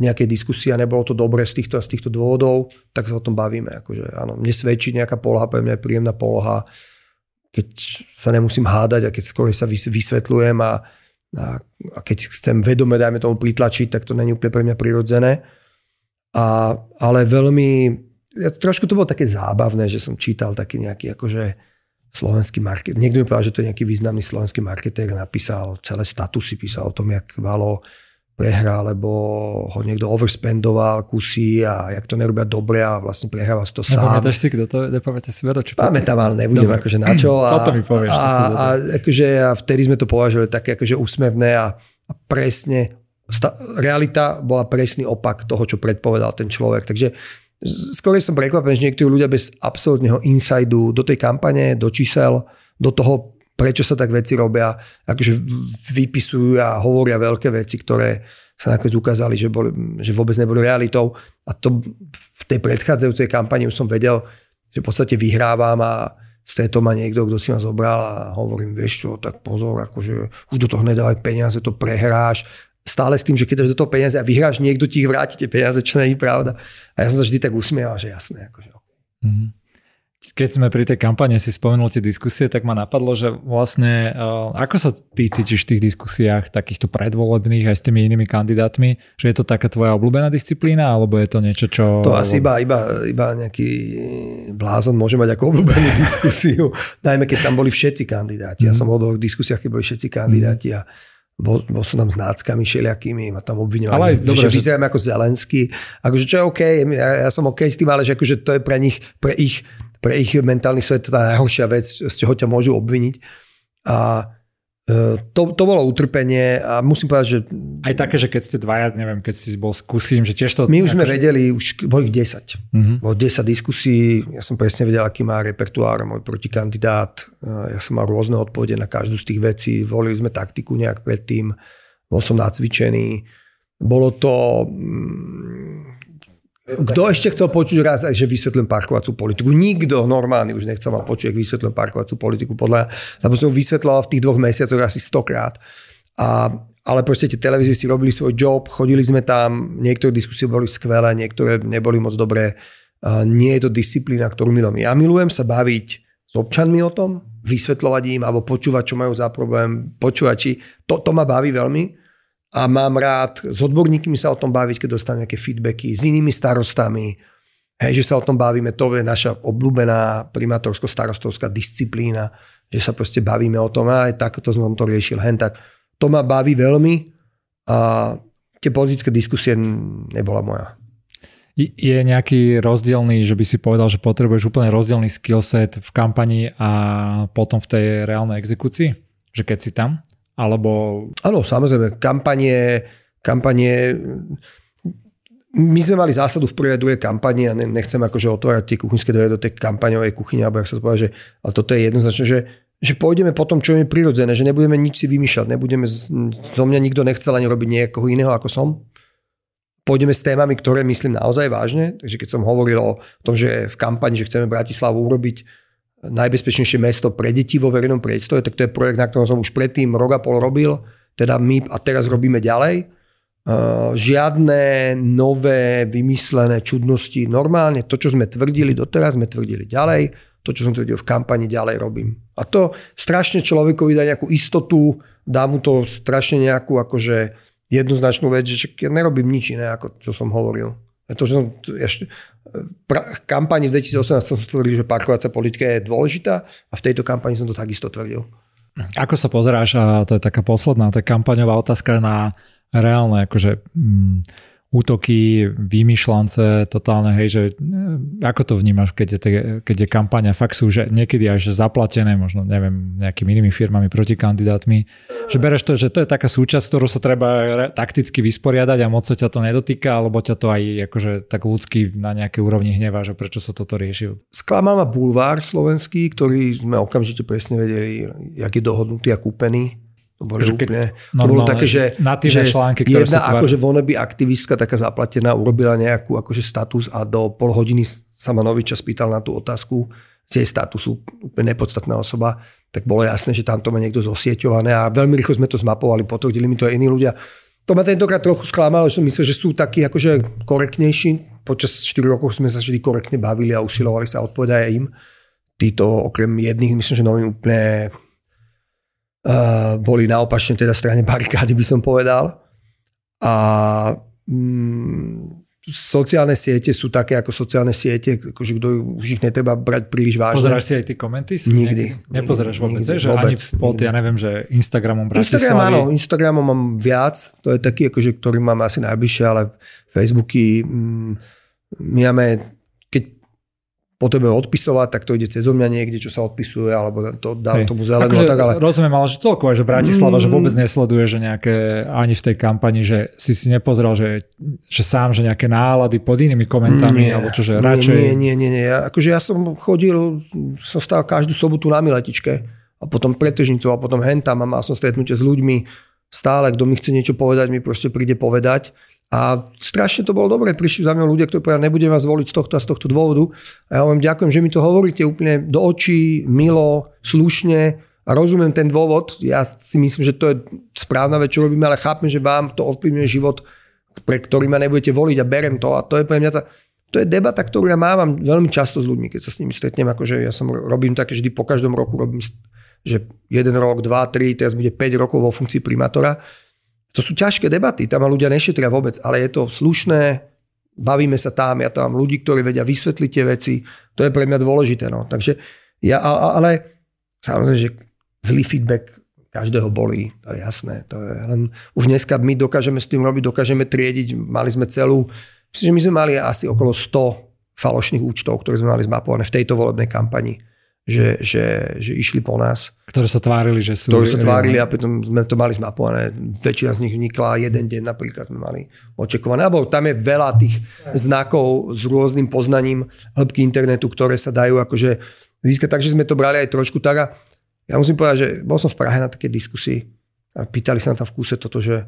nejakej diskusii a nebolo to dobre z týchto, z týchto dôvodov, tak sa o tom bavíme. Akože, áno, mne svedčí nejaká poloha, pre mňa je príjemná poloha, keď sa nemusím hádať a keď skôr sa vysvetľujem a, a, a keď chcem vedome, dajme tomu, pritlačiť, tak to není úplne pre mňa prirodzené. A, ale veľmi, ja, trošku to bolo také zábavné, že som čítal taký nejaký akože slovenský market. Niekto mi povedal, že to je nejaký významný slovenský marketér, napísal celé statusy, písal o tom, jak Valo prehra, lebo ho niekto overspendoval kusy a jak to nerobia dobre a vlastne prehráva to sám. Nepamätáš si, kto to, nepamätáš si vedo, čo Pamätám, ale nebudem dobre. akože na čo. A, Potom mi povieš. A, a, akože, a vtedy sme to považovali také akože úsmevné a, a presne sta, realita bola presný opak toho, čo predpovedal ten človek. Takže skôr som prekvapený, že niektorí ľudia bez absolútneho insidu do tej kampane, do čísel, do toho prečo sa tak veci robia, akože vypisujú a hovoria veľké veci, ktoré sa nakoniec ukázali, že, boli, že vôbec neboli realitou. A to v tej predchádzajúcej kampani už som vedel, že v podstate vyhrávam a stretol ma niekto, kto si ma zobral a hovorím, vieš čo, tak pozor, akože už do toho nedávaj peniaze, to prehráš. Stále s tým, že keď dáš do toho peniaze a vyhráš, niekto ti ich vráti tie peniaze, čo je pravda. A ja som sa vždy tak usmieval, že jasné. Akože. Mm-hmm keď sme pri tej kampane si spomenul tie diskusie, tak ma napadlo, že vlastne uh, ako sa ty cítiš v tých diskusiách takýchto predvolebných aj s tými inými kandidátmi, že je to taká tvoja obľúbená disciplína, alebo je to niečo, čo... To asi iba, iba, iba nejaký blázon môže mať ako obľúbenú diskusiu, najmä keď tam boli všetci kandidáti. Ja mhm. som bol v diskusiách, keď boli všetci kandidáti a bol, bol som tam s náckami všelijakými, ma tam obviňovali, ale že, dobre, že vyzerám ako Zelenský. Akože čo je OK, ja, ja som OK s tým, ale že akože to je pre nich, pre ich pre ich mentálny svet tá najhoršia vec, z čoho ťa môžu obviniť. A to, to bolo utrpenie a musím povedať, že... Aj také, že keď ste dvaja, neviem, keď si bol skúsim, že tiež to... My už sme že... vedeli, už bolo ich 10. Uh-huh. Bolo 10 diskusí, ja som presne vedel, aký má repertoár môj protikandidát. E, ja som mal rôzne odpovede na každú z tých vecí. Volili sme taktiku nejak predtým. Bol som nacvičený. Bolo to... Mm, kto ešte chcel počuť raz, že vysvetlím parkovacú politiku? Nikto normálny už nechcel ma počuť, ak vysvetlím parkovacú politiku, podľa, lebo som vysvetlal v tých dvoch mesiacoch asi stokrát. A, ale proste tie televízie si robili svoj job, chodili sme tam, niektoré diskusie boli skvelé, niektoré neboli moc dobré. A nie je to disciplína, ktorú milujem. Ja milujem sa baviť s občanmi o tom, vysvetľovať im alebo počúvať, čo majú za problém, počúvať, či to, to ma baví veľmi a mám rád s odborníkmi sa o tom baviť, keď dostanem nejaké feedbacky, s inými starostami, hej, že sa o tom bavíme, to je naša obľúbená primátorsko-starostovská disciplína, že sa proste bavíme o tom, aj takto som to riešil, hen tak. To ma baví veľmi a tie politické diskusie nebola moja. Je nejaký rozdielný, že by si povedal, že potrebuješ úplne rozdielný skillset v kampani a potom v tej reálnej exekúcii? Že keď si tam? Alebo... Áno, samozrejme, kampanie, kampanie my sme mali zásadu v prvej a druhej kampani a nechcem akože otvárať tie kuchynské dvere do tej kampaňovej kuchyne, alebo ak sa to povedal, že ale toto je jednoznačné, že, že pôjdeme po tom, čo je prirodzené, že nebudeme nič si vymýšľať, nebudeme, zo mňa nikto nechcel ani robiť niekoho iného ako som. Pôjdeme s témami, ktoré myslím naozaj vážne, takže keď som hovoril o tom, že v kampani, že chceme Bratislavu urobiť najbezpečnejšie mesto pre deti vo verejnom priestore, tak to je projekt, na ktorom som už predtým rok a pol robil, teda my a teraz robíme ďalej. Uh, žiadne nové vymyslené čudnosti. Normálne to, čo sme tvrdili doteraz, sme tvrdili ďalej. To, čo som tvrdil v kampani, ďalej robím. A to strašne človekovi dá nejakú istotu, dá mu to strašne nejakú akože jednoznačnú vec, že ja nerobím nič iné, ako čo som hovoril. To, že som, ešte, pra, kampani v 2018 som tvrdil, že parkovacia politika je dôležitá a v tejto kampani som to takisto tvrdil. Ako sa pozeráš, a to je taká posledná, to kampaňová otázka na reálne akože, mm, útoky, vymýšľance totálne, hej, že e, ako to vnímaš, keď je, te, keď je kampania, fakt sú že niekedy až zaplatené, možno neviem, nejakými inými firmami proti kandidátmi, že bereš to, že to je taká súčasť, ktorú sa treba takticky vysporiadať a moc sa ťa to nedotýka, alebo ťa to aj akože tak ľudský na nejaké úrovni hnevá, že prečo sa toto rieši. Sklamal ma bulvár slovenský, ktorý sme okamžite presne vedeli, jak je dohodnutý a kúpený to boli že úplne, to bolo také, že, že články, ktoré jedna sa tvar... akože voneby aktivistka taká zaplatená urobila nejakú akože status a do pol hodiny sa ma Noviča spýtal na tú otázku z jej statusu, úplne nepodstatná osoba, tak bolo jasné, že tam to má niekto zosieťované a veľmi rýchlo sme to zmapovali, potvrdili mi to aj iní ľudia. To ma tentokrát trochu sklamalo, že som myslel, že sú takí akože korektnejší. Počas 4 rokov sme sa vždy korektne bavili a usilovali sa odpovedať aj im. Títo okrem jedných, myslím, že novým úplne uh, boli na opačnej teda strane barikády, by som povedal. A mm, sociálne siete sú také ako sociálne siete, akože kto už ich netreba brať príliš vážne. Pozeráš si aj tie komenty? Nikdy. Nepozeráš vôbec, nikdy, že vôbec, ani pod, ja neviem, že Instagramom Bratislavy. Instagram áno, Instagramom mám viac, to je taký, akože, ktorý mám asi najbližšie, ale Facebooky, mm, my máme potrebujeme odpisovať, tak to ide cez mňa niekde, čo sa odpisuje, alebo to dá Hej. tomu zelenú. Akože, tak, ale... Rozumiem, ale že celkovo, že Bratislava, mm. že vôbec nesleduje, že nejaké, ani v tej kampani, že si si nepozrel, že, že sám, že nejaké nálady pod inými komentami, nie, alebo čo, že nie, radšej... Nie, nie, nie, nie. Akože ja som chodil, som stál každú sobotu na Miletičke a potom pred Težnicou a potom hentam a mal som stretnutie s ľuďmi stále, kto mi chce niečo povedať, mi proste príde povedať a strašne to bolo dobre. Prišli za mňa ľudia, ktorí povedali, nebudem vás voliť z tohto a z tohto dôvodu. A ja vám ďakujem, že mi to hovoríte úplne do očí, milo, slušne a rozumiem ten dôvod. Ja si myslím, že to je správna vec, čo robíme, ale chápem, že vám to ovplyvňuje život, pre ktorý ma nebudete voliť a berem to. A to je pre mňa tá, to je debata, ktorú ja mávam veľmi často s ľuďmi, keď sa s nimi stretnem. Akože ja som robím také vždy po každom roku, robím, že jeden rok, dva, tri, teraz bude 5 rokov vo funkcii primátora to sú ťažké debaty, tam ľudia nešetria vôbec, ale je to slušné, bavíme sa tam, ja tam ľudí, ktorí vedia vysvetliť tie veci, to je pre mňa dôležité. No. Takže ja, ale samozrejme, že zlý feedback každého bolí, to je jasné. To je, len už dneska my dokážeme s tým robiť, dokážeme triediť, mali sme celú, myslím, že my sme mali asi okolo 100 falošných účtov, ktoré sme mali zmapované v tejto volebnej kampani že, že, že išli po nás. Ktoré sa tvárili, že sú... Ktoré sa tvárili a potom sme to mali zmapované. Väčšina z nich vnikla jeden deň napríklad sme mali očakované. Alebo tam je veľa tých znakov s rôznym poznaním hĺbky internetu, ktoré sa dajú akože získať. Takže sme to brali aj trošku tak a ja musím povedať, že bol som v Prahe na také diskusii a pýtali sa na tam v kúse toto, že,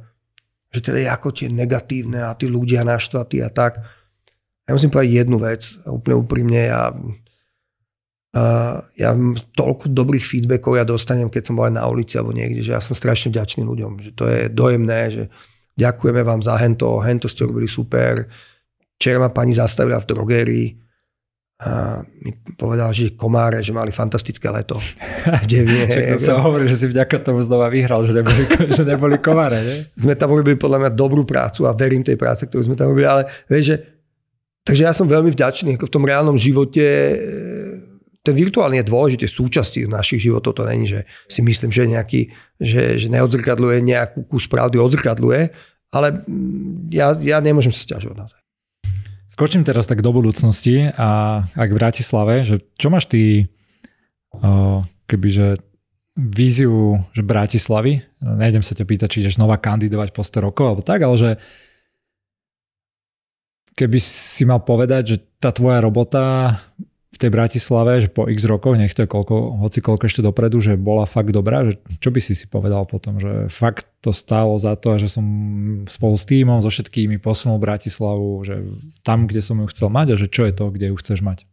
že teda je ako tie negatívne a tí ľudia naštvatí a tak. Ja musím povedať jednu vec, úplne úprimne, ja Uh, ja toľko dobrých feedbackov ja dostanem, keď som bol aj na ulici alebo niekde, že ja som strašne vďačný ľuďom, že to je dojemné, že ďakujeme vám za hento, hento ste robili super. Včera ma pani zastavila v drogérii a mi povedala, že komáre, že mali fantastické leto v Devine. Čak som hovoril, že si vďaka tomu znova vyhral, že neboli, že neboli komáre. Ne? Sme tam robili podľa mňa dobrú prácu a verím tej práce, ktorú sme tam robili, ale vieš, že Takže ja som veľmi vďačný, ako v tom reálnom živote ten virtuálny je dôležité súčasti našich životov. To není, že si myslím, že, nejaký, že, že neodzrkadluje nejakú kus pravdy, odzrkadluje, ale mm, ja, ja nemôžem sa stiažovať na to. Skočím teraz tak do budúcnosti a ak v Bratislave, že čo máš ty kebyže víziu že Bratislavy, nejdem sa ťa pýtať, či ideš znova kandidovať po 100 rokov alebo tak, ale že keby si mal povedať, že tá tvoja robota tej Bratislave, že po x rokoch, nech to je koľko, hoci koľko ešte dopredu, že bola fakt dobrá, že čo by si si povedal potom, že fakt to stálo za to, že som spolu s týmom, so všetkými posunul Bratislavu, že tam, kde som ju chcel mať a že čo je to, kde ju chceš mať?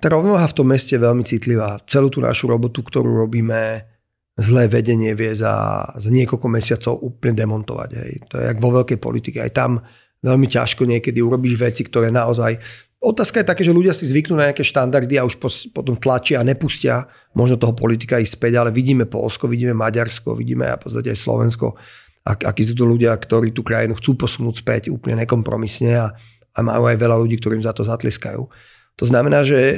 Tá rovnováha v tom meste je veľmi citlivá. Celú tú našu robotu, ktorú robíme, zlé vedenie vie za, za niekoľko mesiacov úplne demontovať. Hej. To je jak vo veľkej politike. Aj tam veľmi ťažko niekedy urobíš veci, ktoré naozaj Otázka je také, že ľudia si zvyknú na nejaké štandardy a už potom tlačia a nepustia možno toho politika ísť späť, ale vidíme Polsko, vidíme Maďarsko, vidíme a podstate aj Slovensko, ak, akí sú to ľudia, ktorí tú krajinu chcú posunúť späť úplne nekompromisne a, a majú aj veľa ľudí, ktorým za to zatliskajú. To znamená, že,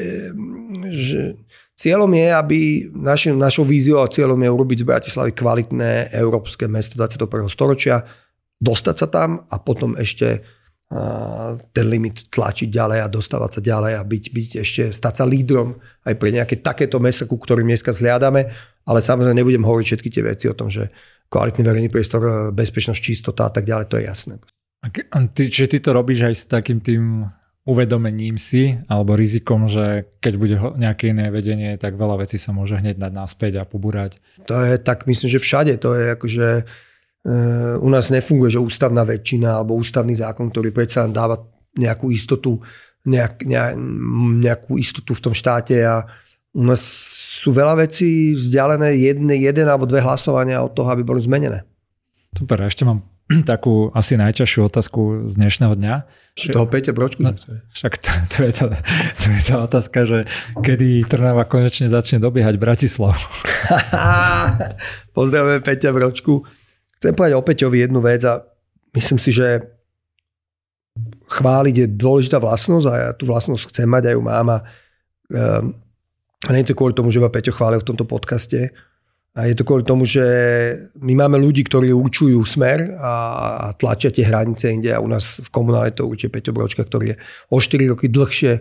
že cieľom je, aby naši, našou víziou a cieľom je urobiť z Bratislavy kvalitné európske mesto 21. storočia dostať sa tam a potom ešte ten limit tlačiť ďalej a dostávať sa ďalej a byť, byť ešte, stať sa lídrom aj pre nejaké takéto mesta, ku ktorým dneska zliadame, ale samozrejme nebudem hovoriť všetky tie veci o tom, že kvalitný verejný priestor, bezpečnosť, čistota a tak ďalej, to je jasné. A ty, čiže ty to robíš aj s takým tým uvedomením si alebo rizikom, že keď bude nejaké iné vedenie, tak veľa vecí sa môže hneď dať naspäť a pobúrať. To je tak, myslím, že všade. To je akože Eh, u nás nefunguje, že ústavná väčšina alebo ústavný zákon, ktorý predsa dáva nejakú istotu, nejak, nejakú istotu v tom štáte a u nás sú veľa vecí vzdialené jedne, jeden alebo dve hlasovania od toho, aby boli zmenené. Super, ešte mám takú asi najťažšiu otázku z dnešného dňa. Čo toho Peťa Bročku? No, však to, to, je tá, to je tá otázka, že kedy Trnava konečne začne dobiehať Bratislavu. Pozdravujeme Peťa Bročku. Chcem povedať o jednu vec a myslím si, že chváliť je dôležitá vlastnosť a ja tú vlastnosť chcem mať, aj ju mám a, um, a nie je to kvôli tomu, že ma Peťo chválil v tomto podcaste, a je to kvôli tomu, že my máme ľudí, ktorí určujú smer a, a tlačia tie hranice inde a u nás v komunále to určuje Peťo Bročka, ktorý je o 4 roky dlhšie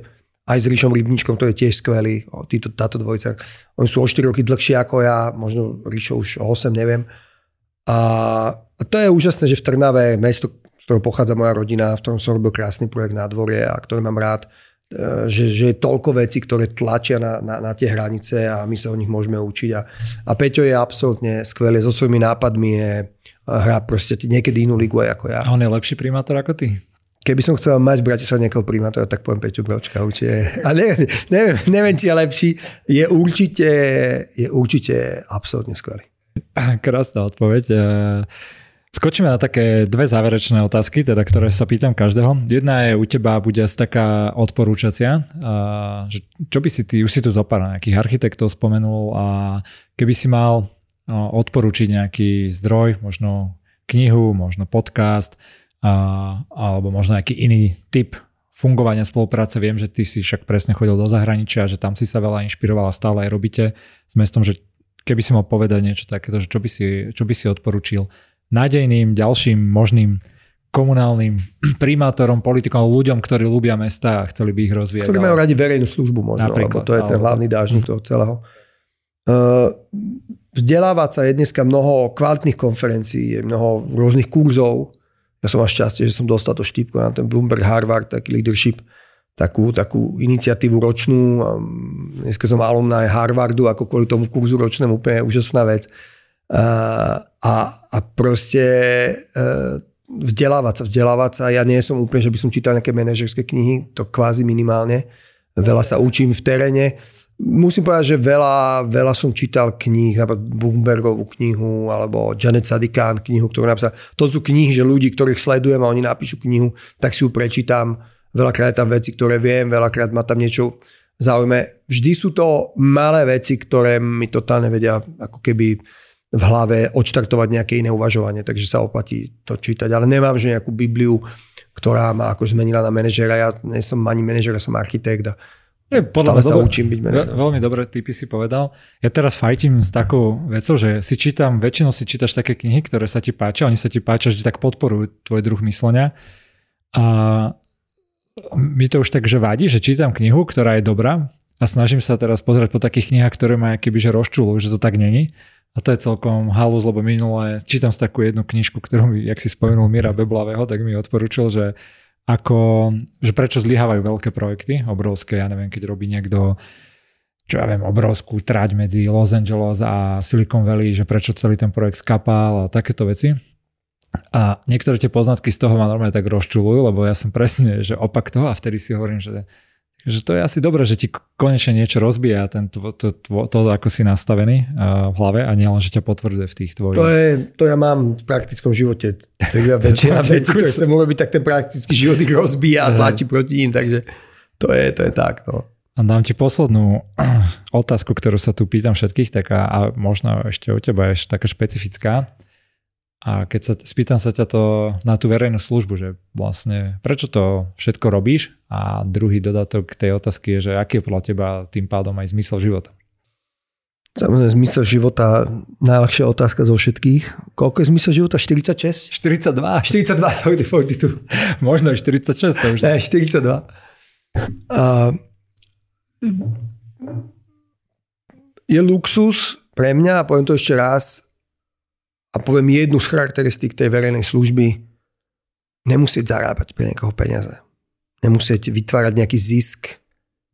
aj s Ríšom Rybničkom, to je tiež skvelý, títo, táto dvojica. Oni sú o 4 roky dlhšie ako ja, možno Ríšo už o 8, neviem. A, to je úžasné, že v Trnave, mesto, z ktorého pochádza moja rodina, v ktorom som robil krásny projekt na dvorie a ktorý mám rád, e, že, že je toľko vecí, ktoré tlačia na, na, na tie hranice a my sa o nich môžeme učiť. A, a Peťo je absolútne skvelý, so svojimi nápadmi je, hrá proste niekedy inú ligu aj ako ja. A on je lepší primátor ako ty? Keby som chcel mať v Bratislave nejakého primátora, tak poviem Peťo Bročka určite. A neviem, neviem, neviem, či je lepší. Je určite, je určite absolútne skvelý. Krásna odpoveď. E, skočíme na také dve záverečné otázky, teda, ktoré sa pýtam každého. Jedna je u teba, bude asi taká odporúčacia. Že čo by si ty, už si tu zopár nejakých architektov spomenul a keby si mal odporúčiť nejaký zdroj, možno knihu, možno podcast alebo možno nejaký iný typ fungovania spolupráce. Viem, že ty si však presne chodil do zahraničia, že tam si sa veľa inšpiroval a stále aj robíte s mestom, že keby si mal povedať niečo takéto, čo by si, čo by si odporučil nádejným ďalším možným komunálnym primátorom, politikom, ľuďom, ktorí ľúbia mesta a chceli by ich rozvíjať. Ktorí majú radi verejnú službu možno, lebo to je ten hlavný dážnik toho celého. Uh, vzdelávať sa je dneska mnoho kvalitných konferencií, je mnoho rôznych kurzov. Ja som mal šťastie, že som dostal to štípko na ten Bloomberg Harvard, taký leadership takú, takú iniciatívu ročnú. Dneska som alumná aj Harvardu, ako kvôli tomu kurzu ročnému úplne úžasná vec. A, a, proste e, vzdelávať sa, vzdelávať sa. Ja nie som úplne, že by som čítal nejaké manažerské knihy, to kvázi minimálne. Veľa sa učím v teréne. Musím povedať, že veľa, veľa som čítal kníh, napríklad Bloombergovú knihu alebo Janet Sadikán knihu, ktorú napísal. To sú knihy, že ľudí, ktorých sledujem a oni napíšu knihu, tak si ju prečítam Veľakrát je tam veci, ktoré viem, veľakrát ma tam niečo zaujme. Vždy sú to malé veci, ktoré mi totálne vedia ako keby v hlave odštartovať nejaké iné uvažovanie, takže sa oplatí to čítať. Ale nemám, že nejakú Bibliu, ktorá ma ako zmenila na manažera. Ja nie som ani manažer, som architekt a je, podľa sa dobre, učím byť manažer. Veľmi dobré typy si povedal. Ja teraz fajtím s takou vecou, že si čítam, väčšinou si čítaš také knihy, ktoré sa ti páčia, oni sa ti páčia, že tak podporujú tvoj druh myslenia. A mi to už tak, že vadí, že čítam knihu, ktorá je dobrá a snažím sa teraz pozerať po takých knihách, ktoré ma keby že rozčulujú, že to tak není. A to je celkom halus, lebo minule čítam si takú jednu knižku, ktorú mi, jak si spomenul Mira Beblavého, tak mi odporúčil, že ako, že prečo zlyhávajú veľké projekty, obrovské, ja neviem, keď robí niekto čo ja viem, obrovskú trať medzi Los Angeles a Silicon Valley, že prečo celý ten projekt skapal a takéto veci. A niektoré tie poznatky z toho ma normálne tak rozčulujú, lebo ja som presne, že opak toho a vtedy si hovorím, že, že to je asi dobré, že ti konečne niečo rozbíja ten, to, to, to, to ako si nastavený v hlave a nielen, že ťa potvrdzuje v tých tvojich. To, je, to ja mám v praktickom živote. Tak ja väčšina vecí, ktoré chcem urobiť, tak ten praktický život ich rozbíja a tlačí proti ním, takže to je, to je tak. No. A dám ti poslednú otázku, ktorú sa tu pýtam všetkých, taká, a možno ešte u teba je taká špecifická. A keď sa spýtam sa ťa to na tú verejnú službu, že vlastne prečo to všetko robíš a druhý dodatok tej otázky je, že aký je podľa teba tým pádom aj zmysel života? Samozrejme, zmysel života, najľahšia otázka zo všetkých. Koľko je zmysel života? 46? 42. 42, sorry, 42. Možno 46. To už... Ne, 42. Uh, je luxus pre mňa, a poviem to ešte raz, a poviem jednu z charakteristík tej verejnej služby, nemusieť zarábať pre niekoho peniaze. Nemusieť vytvárať nejaký zisk,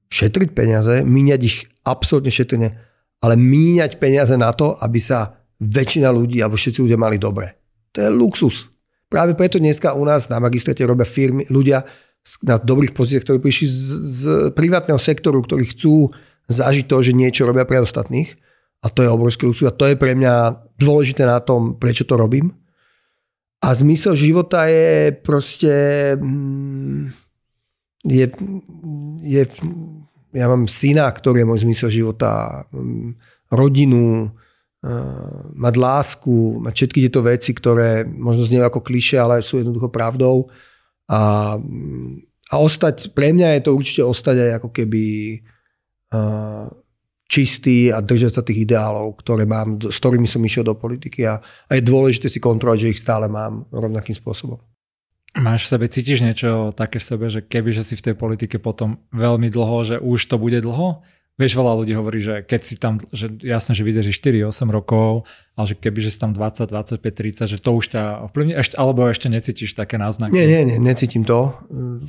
šetriť peniaze, míňať ich absolútne šetrne ale míňať peniaze na to, aby sa väčšina ľudí alebo všetci ľudia mali dobre. To je luxus. Práve preto dneska u nás na magistrate robia firmy, ľudia na dobrých pozíciách, ktorí prišli z, z privátneho sektoru, ktorí chcú zažiť to, že niečo robia pre ostatných. A to je obrovský luxus. A to je pre mňa dôležité na tom, prečo to robím. A zmysel života je proste... Mm, je, je ja mám syna, ktorý je môj zmysel života, mm, rodinu, eh, mať lásku, mať všetky tieto veci, ktoré možno zniejú ako kliše, ale sú jednoducho pravdou. A, mm, a ostať, pre mňa je to určite ostať aj ako keby uh, čistý a držať sa tých ideálov, ktoré mám, s ktorými som išiel do politiky a, a je dôležité si kontrolovať, že ich stále mám rovnakým spôsobom. Máš v sebe, cítiš niečo také v sebe, že keby že si v tej politike potom veľmi dlho, že už to bude dlho? Vieš, veľa ľudí hovorí, že keď si tam, že jasné, že vydržíš 4-8 rokov, ale že keby že si tam 20, 25, 30, že to už ťa ovplyvní, ešte, alebo ešte necítiš také náznaky? Nie, nie, nie, necítim to.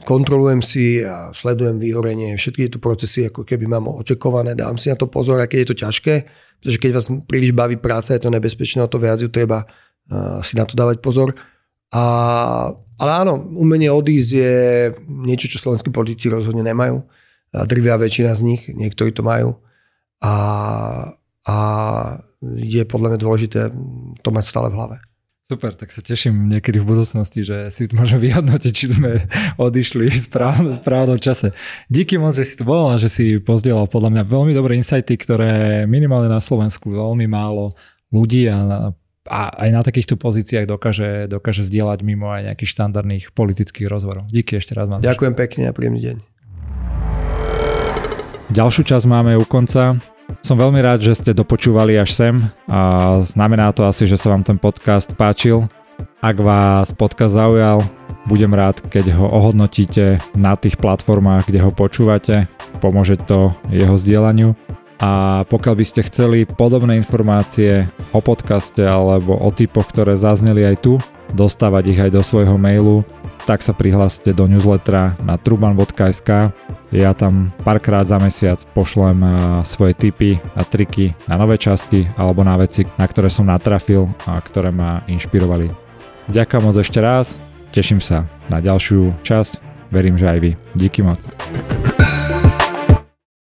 Kontrolujem si a sledujem vyhorenie, všetky tieto procesy, ako keby mám očakované, dám si na to pozor, aké je to ťažké, pretože keď vás príliš baví práca, je to nebezpečné, o to viac ju treba uh, si na to dávať pozor. A ale áno, umenie odísť je niečo, čo slovenskí politici rozhodne nemajú. Drvia väčšina z nich, niektorí to majú. A, a je podľa mňa dôležité to mať stále v hlave. Super, tak sa teším niekedy v budúcnosti, že si môžem vyhodnotiť, či sme odišli v správnom, správnom čase. Díky moc, že si tu bol a že si pozdielal podľa mňa veľmi dobré insighty, ktoré minimálne na Slovensku veľmi málo ľudí a a aj na takýchto pozíciách dokáže, dokáže zdieľať mimo aj nejakých štandardných politických rozhovorov. Díky ešte raz. Matúš. Ďakujem pekne a príjemný deň. Ďalšiu časť máme u konca. Som veľmi rád, že ste dopočúvali až sem a znamená to asi, že sa vám ten podcast páčil. Ak vás podcast zaujal, budem rád, keď ho ohodnotíte na tých platformách, kde ho počúvate. Pomôže to jeho zdieľaniu. A pokiaľ by ste chceli podobné informácie o podcaste alebo o typoch, ktoré zazneli aj tu, dostávať ich aj do svojho mailu, tak sa prihláste do newslettera na truban.sk. Ja tam párkrát za mesiac pošlem svoje tipy a triky na nové časti alebo na veci, na ktoré som natrafil a ktoré ma inšpirovali. Ďakujem moc ešte raz, teším sa na ďalšiu časť, verím, že aj vy. Díky moc.